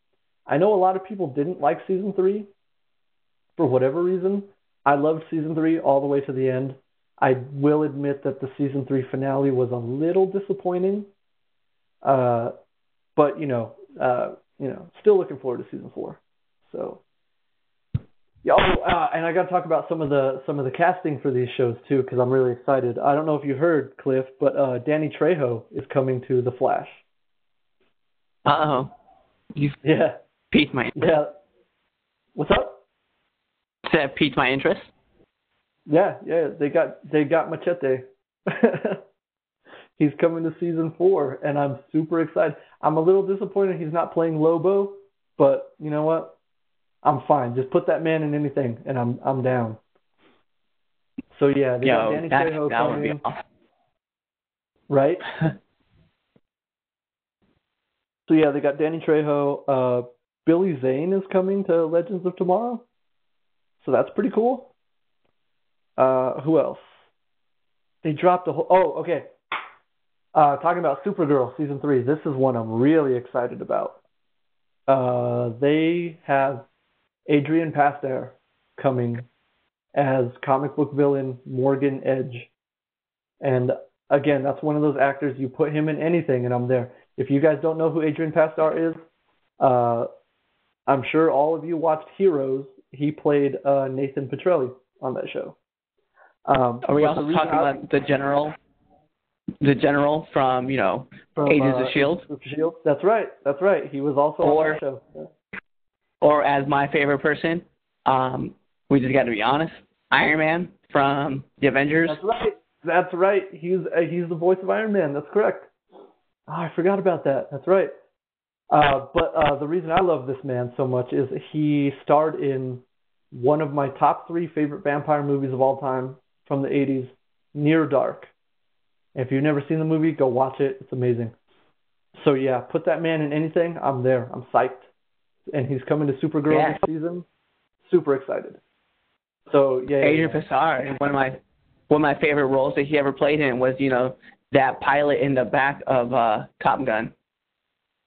I know a lot of people didn't like season three for whatever reason. I loved season three all the way to the end. I will admit that the season three finale was a little disappointing. Uh, but you know, uh, you know, still looking forward to season four. So, yeah. Oh, uh, and I got to talk about some of the some of the casting for these shows too, because I'm really excited. I don't know if you heard, Cliff, but uh, Danny Trejo is coming to The Flash. Uh oh. Yeah. Piqued my interest. Yeah. What's up? That piqued my interest. Yeah, yeah. They got they got Machete. he's coming to season four, and I'm super excited. I'm a little disappointed he's not playing Lobo, but you know what? I'm fine. Just put that man in anything, and I'm I'm down. So yeah, they Yo, got Danny that, Trejo that coming, would be awesome. right? so yeah, they got Danny Trejo. Uh, Billy Zane is coming to Legends of Tomorrow, so that's pretty cool. Uh, who else? They dropped a whole. Oh, okay. Uh, talking about Supergirl season three. This is one I'm really excited about. Uh, they have Adrian Pasdar coming as comic book villain Morgan Edge. And again, that's one of those actors you put him in anything and I'm there. If you guys don't know who Adrian Pasdar is, uh, I'm sure all of you watched Heroes. He played uh, Nathan Petrelli on that show. Um, Are we also talking I- about the general, the general from you know from, Agents uh, of Shield, Shield? That's right. That's right. He was also Or- on that show. Yeah. or as my favorite person, um, we just got to be honest, Iron Man from the Avengers. That's right. That's right. He's uh, he's the voice of Iron Man. That's correct. Oh, I forgot about that. That's right. Uh, but uh, the reason I love this man so much is he starred in one of my top three favorite vampire movies of all time from the 80s, Near Dark. If you've never seen the movie, go watch it. It's amazing. So yeah, put that man in anything. I'm there. I'm psyched. And he's coming to Supergirl Yeah. this season. Super excited. So yeah, Adrian yeah. Pasdar, one of my one of my favorite roles that he ever played in was you know that pilot in the back of uh, Top Gun.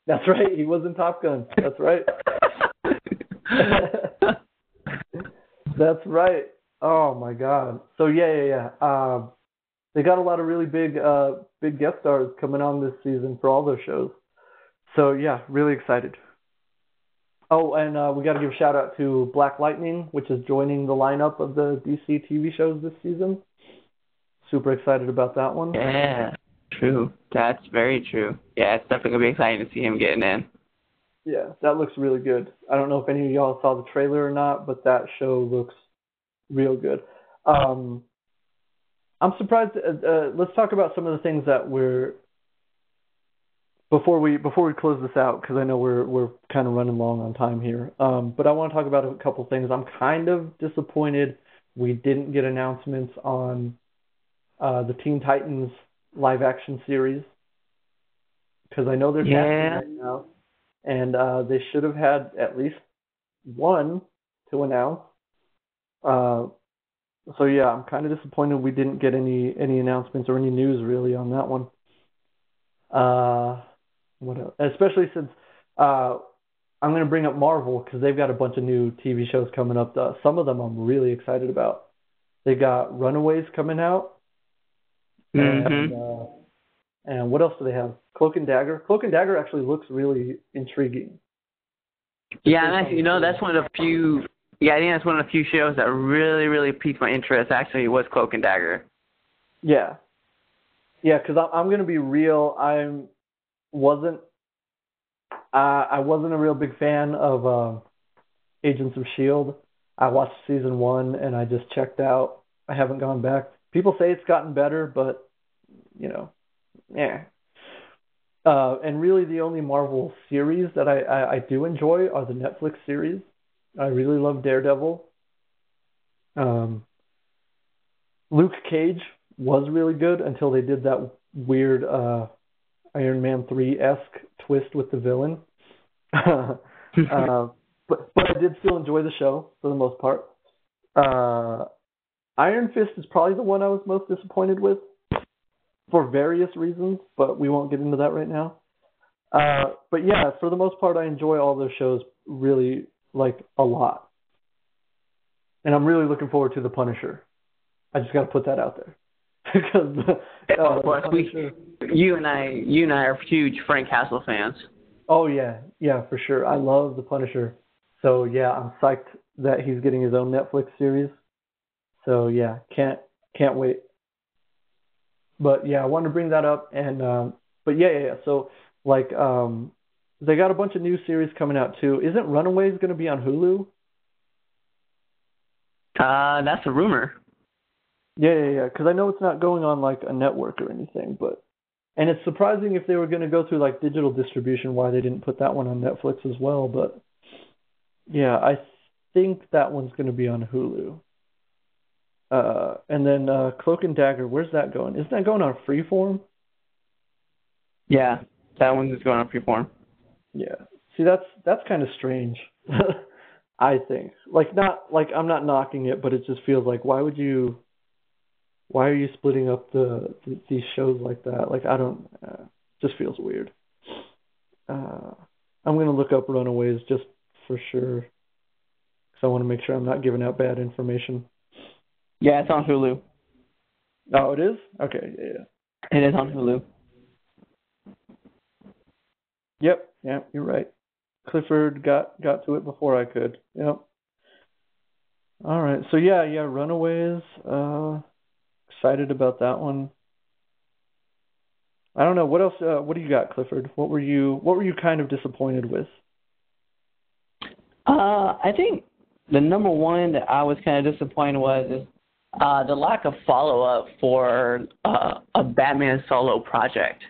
That's right. He was in Top Gun. That's right. That's right. Oh my God. So yeah, yeah, yeah. Um, they got a lot of really big, uh, big guest stars coming on this season for all their shows. So yeah, really excited. Oh, and uh, we got to give a shout out to Black Lightning, which is joining the lineup of the DC TV shows this season. Super excited about that one. yeah, true. That's very true. Yeah, it's definitely gonna be exciting to see him getting in. Yeah, that looks really good. I don't know if any of y'all saw the trailer or not, but that show looks real good. Um, I'm surprised. Uh, uh, let's talk about some of the things that we're before we before we close this out because I know we're we're kind of running long on time here. Um, but I want to talk about a couple things. I'm kind of disappointed we didn't get announcements on uh, the Teen Titans live action series because I know they're Yeah. right now, and uh, they should have had at least one to announce. Uh, so yeah, I'm kind of disappointed we didn't get any any announcements or any news really on that one. Uh, what else? Especially since uh, I'm going to bring up Marvel because they've got a bunch of new TV shows coming up. Uh, some of them I'm really excited about. They got Runaways coming out, Mm-hmm. and uh, And what else do they have? Cloak and Dagger. Cloak and Dagger actually looks really intriguing. Yeah, and actually, you know, that's one of the few. Yeah, I think that's one of the few shows that really, really piqued my interest. Actually, was Cloak and Dagger. Yeah, yeah, because I'm, I'm gonna be real. I'm wasn't. Uh, I wasn't a real big fan of um, Agents of Shield. I watched season one and I just checked out. I haven't gone back. People say it's gotten better, but you know, yeah. Uh, and really, the only Marvel series that I, I, I do enjoy are the Netflix series. I really love Daredevil. Um, Luke Cage was really good until they did that weird uh, Iron Man 3 esque twist with the villain. uh, but but I did still enjoy the show for the most part. Uh, Iron Fist is probably the one I was most disappointed with for various reasons, but we won't get into that right now. Uh, but yeah, for the most part, I enjoy all those shows really like a lot, and I'm really looking forward to the Punisher. I just got to put that out there because uh, of course, we, you and I, you and I are huge Frank Castle fans. Oh yeah, yeah, for sure. I love the Punisher. So yeah, I'm psyched that he's getting his own Netflix series. So yeah, can't can't wait. But yeah, I wanted to bring that up and um but yeah, yeah, yeah. So like um they got a bunch of new series coming out too. Isn't Runaways going to be on Hulu? Uh, that's a rumor. Yeah, yeah, yeah. Because I know it's not going on like a network or anything, but and it's surprising if they were going to go through like digital distribution why they didn't put that one on Netflix as well. But yeah, I think that one's going to be on Hulu. Uh, and then uh, Cloak and Dagger, where's that going? Isn't that going on Freeform? Yeah, that one's going on Freeform. Yeah. See, that's that's kind of strange. I think. Like not like I'm not knocking it, but it just feels like why would you why are you splitting up the, the these shows like that? Like I don't uh, just feels weird. Uh I'm going to look up Runaways just for sure cuz I want to make sure I'm not giving out bad information. Yeah, it's on Hulu. Oh, it is? Okay, yeah. It is on Hulu. Yep, yeah, you're right. Clifford got got to it before I could. Yep. All right. So yeah, yeah, Runaways. Uh excited about that one. I don't know what else. Uh, what do you got, Clifford? What were you What were you kind of disappointed with? Uh, I think the number one that I was kind of disappointed was is uh, the lack of follow up for uh, a Batman solo project.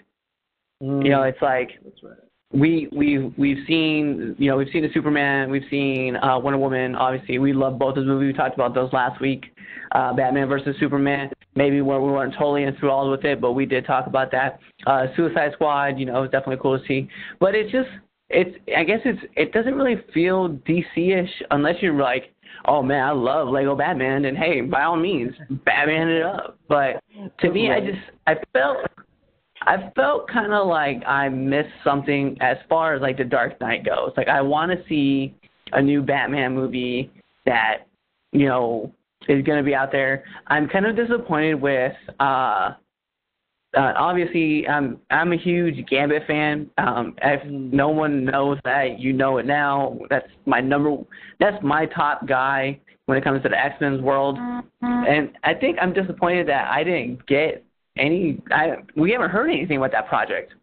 Mm. You know, it's like right. we we we've seen you know we've seen the Superman, we've seen uh, Wonder Woman. Obviously, we love both those movies. We talked about those last week. Uh, Batman versus Superman. Maybe where we weren't totally enthralled with it, but we did talk about that. Uh, Suicide Squad, you know, it was definitely cool to see. But it's just it's I guess it's it doesn't really feel DC-ish unless you're like oh man, I love Lego Batman, and hey, by all means, Batman it up. But to me, I just I felt I felt kind of like I missed something as far as like the Dark Knight goes. Like I want to see a new Batman movie that you know is going to be out there. I'm kind of disappointed with uh uh, obviously, I'm I'm a huge Gambit fan. Um, if mm. no one knows that, you know it now. That's my number. That's my top guy when it comes to the X Men's world. Mm-hmm. And I think I'm disappointed that I didn't get any. I we haven't heard anything about that project.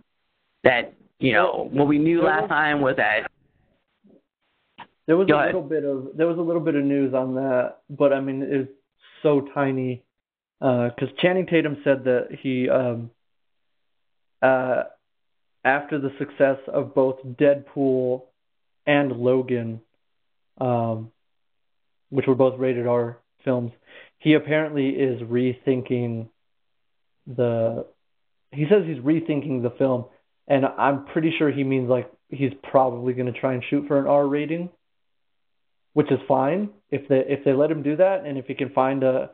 That you know what we knew last time was that. There was a little bit of there was a little bit of news on that, but I mean it's so tiny because uh, Channing Tatum said that he, um, uh, after the success of both Deadpool and Logan, um, which were both rated R films, he apparently is rethinking the. He says he's rethinking the film, and I'm pretty sure he means like he's probably going to try and shoot for an R rating, which is fine if they if they let him do that, and if he can find a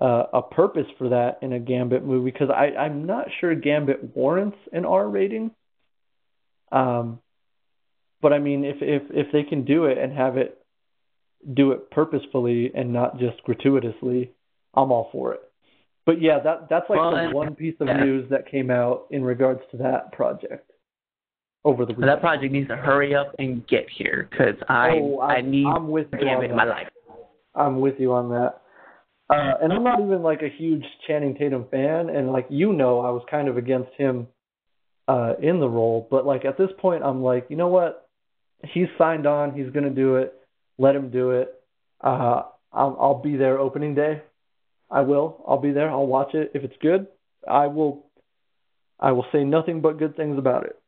uh, a purpose for that in a Gambit movie because I I'm not sure Gambit warrants an R rating. Um, but I mean, if if if they can do it and have it do it purposefully and not just gratuitously, I'm all for it. but yeah, that that's like Well, the and- one piece of yeah. news that came out in regards to that project over the weekend. that project needs to hurry up and get here because I oh, I I'm, need I'm with gambit in my life. I'm with you on that. Uh, and I'm not even like a huge Channing Tatum fan, and like you know, I was kind of against him uh, in the role. But like at this point, I'm like, you know what? He's signed on. He's gonna do it. Let him do it. Uh, I'll, I'll be there opening day. I will. I'll be there. I'll watch it. If it's good, I will. I will say nothing but good things about it.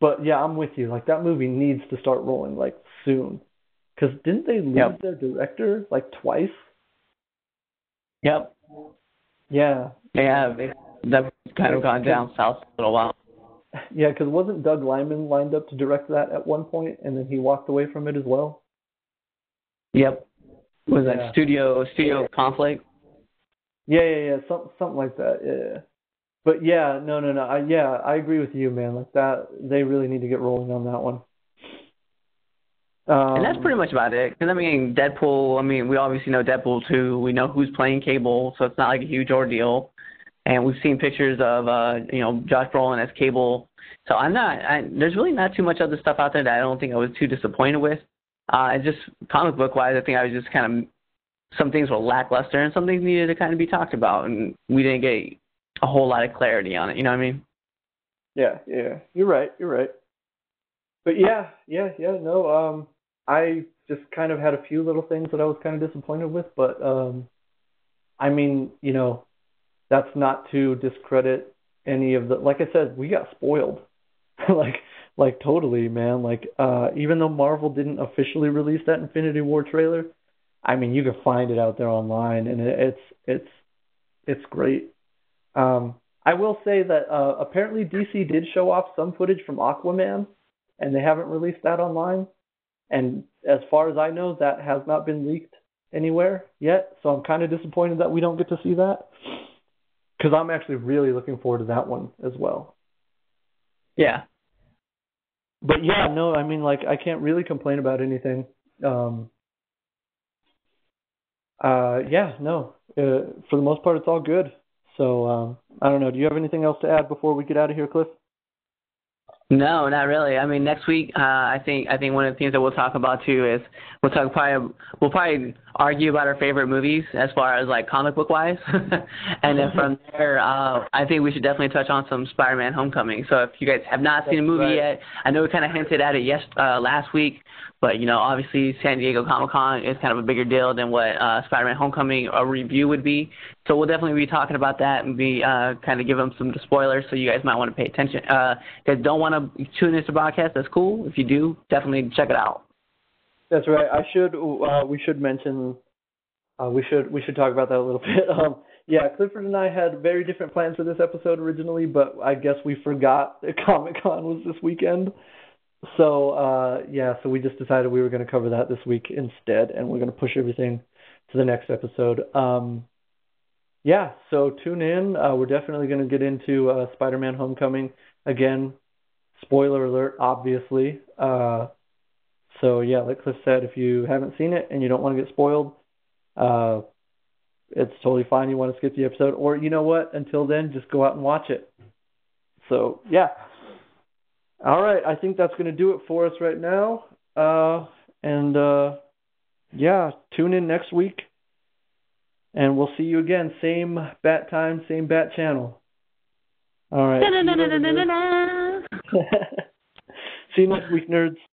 But yeah, I'm with you. Like that movie needs to start rolling like soon. Because didn't they lose Yep. their director like twice? Yep. Yeah, Yeah, they, that's kind of gone down south a little while. yeah. Because wasn't Doug Liman lined up to direct that at one point, and then he walked away from it as well? Yep. Was that Yeah. studio studio conflict? Yeah, yeah, yeah. Some, something like that. Yeah, yeah. But yeah, no, no, no. I, yeah, I agree with you, man. Like that, they really need to get rolling on that one. Um, And that's pretty much about it. Because I mean, Deadpool. I mean, we obviously know Deadpool too. We know who's playing Cable, so it's not like a huge ordeal. And we've seen pictures of uh, you know Josh Brolin as Cable. So I'm not. I, there's really not too much other stuff out there that I don't think I was too disappointed with. Uh, and just comic book wise, I think I was just kind of some things were lackluster and some things needed to kind of be talked about, and we didn't get a whole lot of clarity on it. You know what I mean? Yeah, yeah. You're right. You're right. But yeah, yeah, yeah. No, um, I just kind of had a few little things that I was kind of disappointed with, but um, I mean, you know, that's not to discredit any of the. Like I said, we got spoiled. like, like totally, man. Like, uh, even though Marvel didn't officially release that Infinity War trailer, I mean, you can find it out there online, and it, it's it's it's great. Um, I will say that uh, apparently DC did show off some footage from Aquaman, and they haven't released that online. And as far as I know, that has not been leaked anywhere yet. So I'm kind of disappointed that we don't get to see that, because I'm actually really looking forward to that one as well. Yeah. But yeah, no, I mean, like I can't really complain about anything. Um, uh, yeah, no, uh, for the most part, it's all good. So um, I don't know. Do you have anything else to add before we get out of here, Cliff? No, not really. I mean, next week, uh, I think I think one of the things that we'll talk about too is we'll talk probably we'll probably argue about our favorite movies as far as like comic book wise, and then from there, uh, I think we should definitely touch on some Spider-Man: Homecoming. So if you guys have not seen the movie right. yet, I know we kind of hinted at it yes uh, last week, but you know, obviously San Diego Comic Con is kind of a bigger deal than what uh, Spider-Man: Homecoming a review would be. So we'll definitely be talking about that and be uh, kind of give them some spoilers, so you guys might want to pay attention. Uh, if you don't want to tune into the broadcast, that's cool. If you do, definitely check it out. That's right. I should. Uh, we should mention. Uh, we should. We should talk about that a little bit. Um, yeah, Clifford and I had very different plans for this episode originally, but I guess we forgot that Comic Con was this weekend. So uh, yeah, so we just decided we were going to cover that this week instead, and we're going to push everything to the next episode. Um, yeah, so tune in. Uh, we're definitely going to get into uh, Spider-Man: Homecoming again. Spoiler alert, obviously. Uh, so yeah, like Cliff said, if you haven't seen it and you don't want to get spoiled, uh, it's totally fine. You want to skip the episode, or you know what? Until then, just go out and watch it. So yeah. All right, I think that's going to do it for us right now. Uh, and uh, yeah, tune in next week, and we'll see you again. Same bat time, same bat channel. All right. See you see you next week, nerds.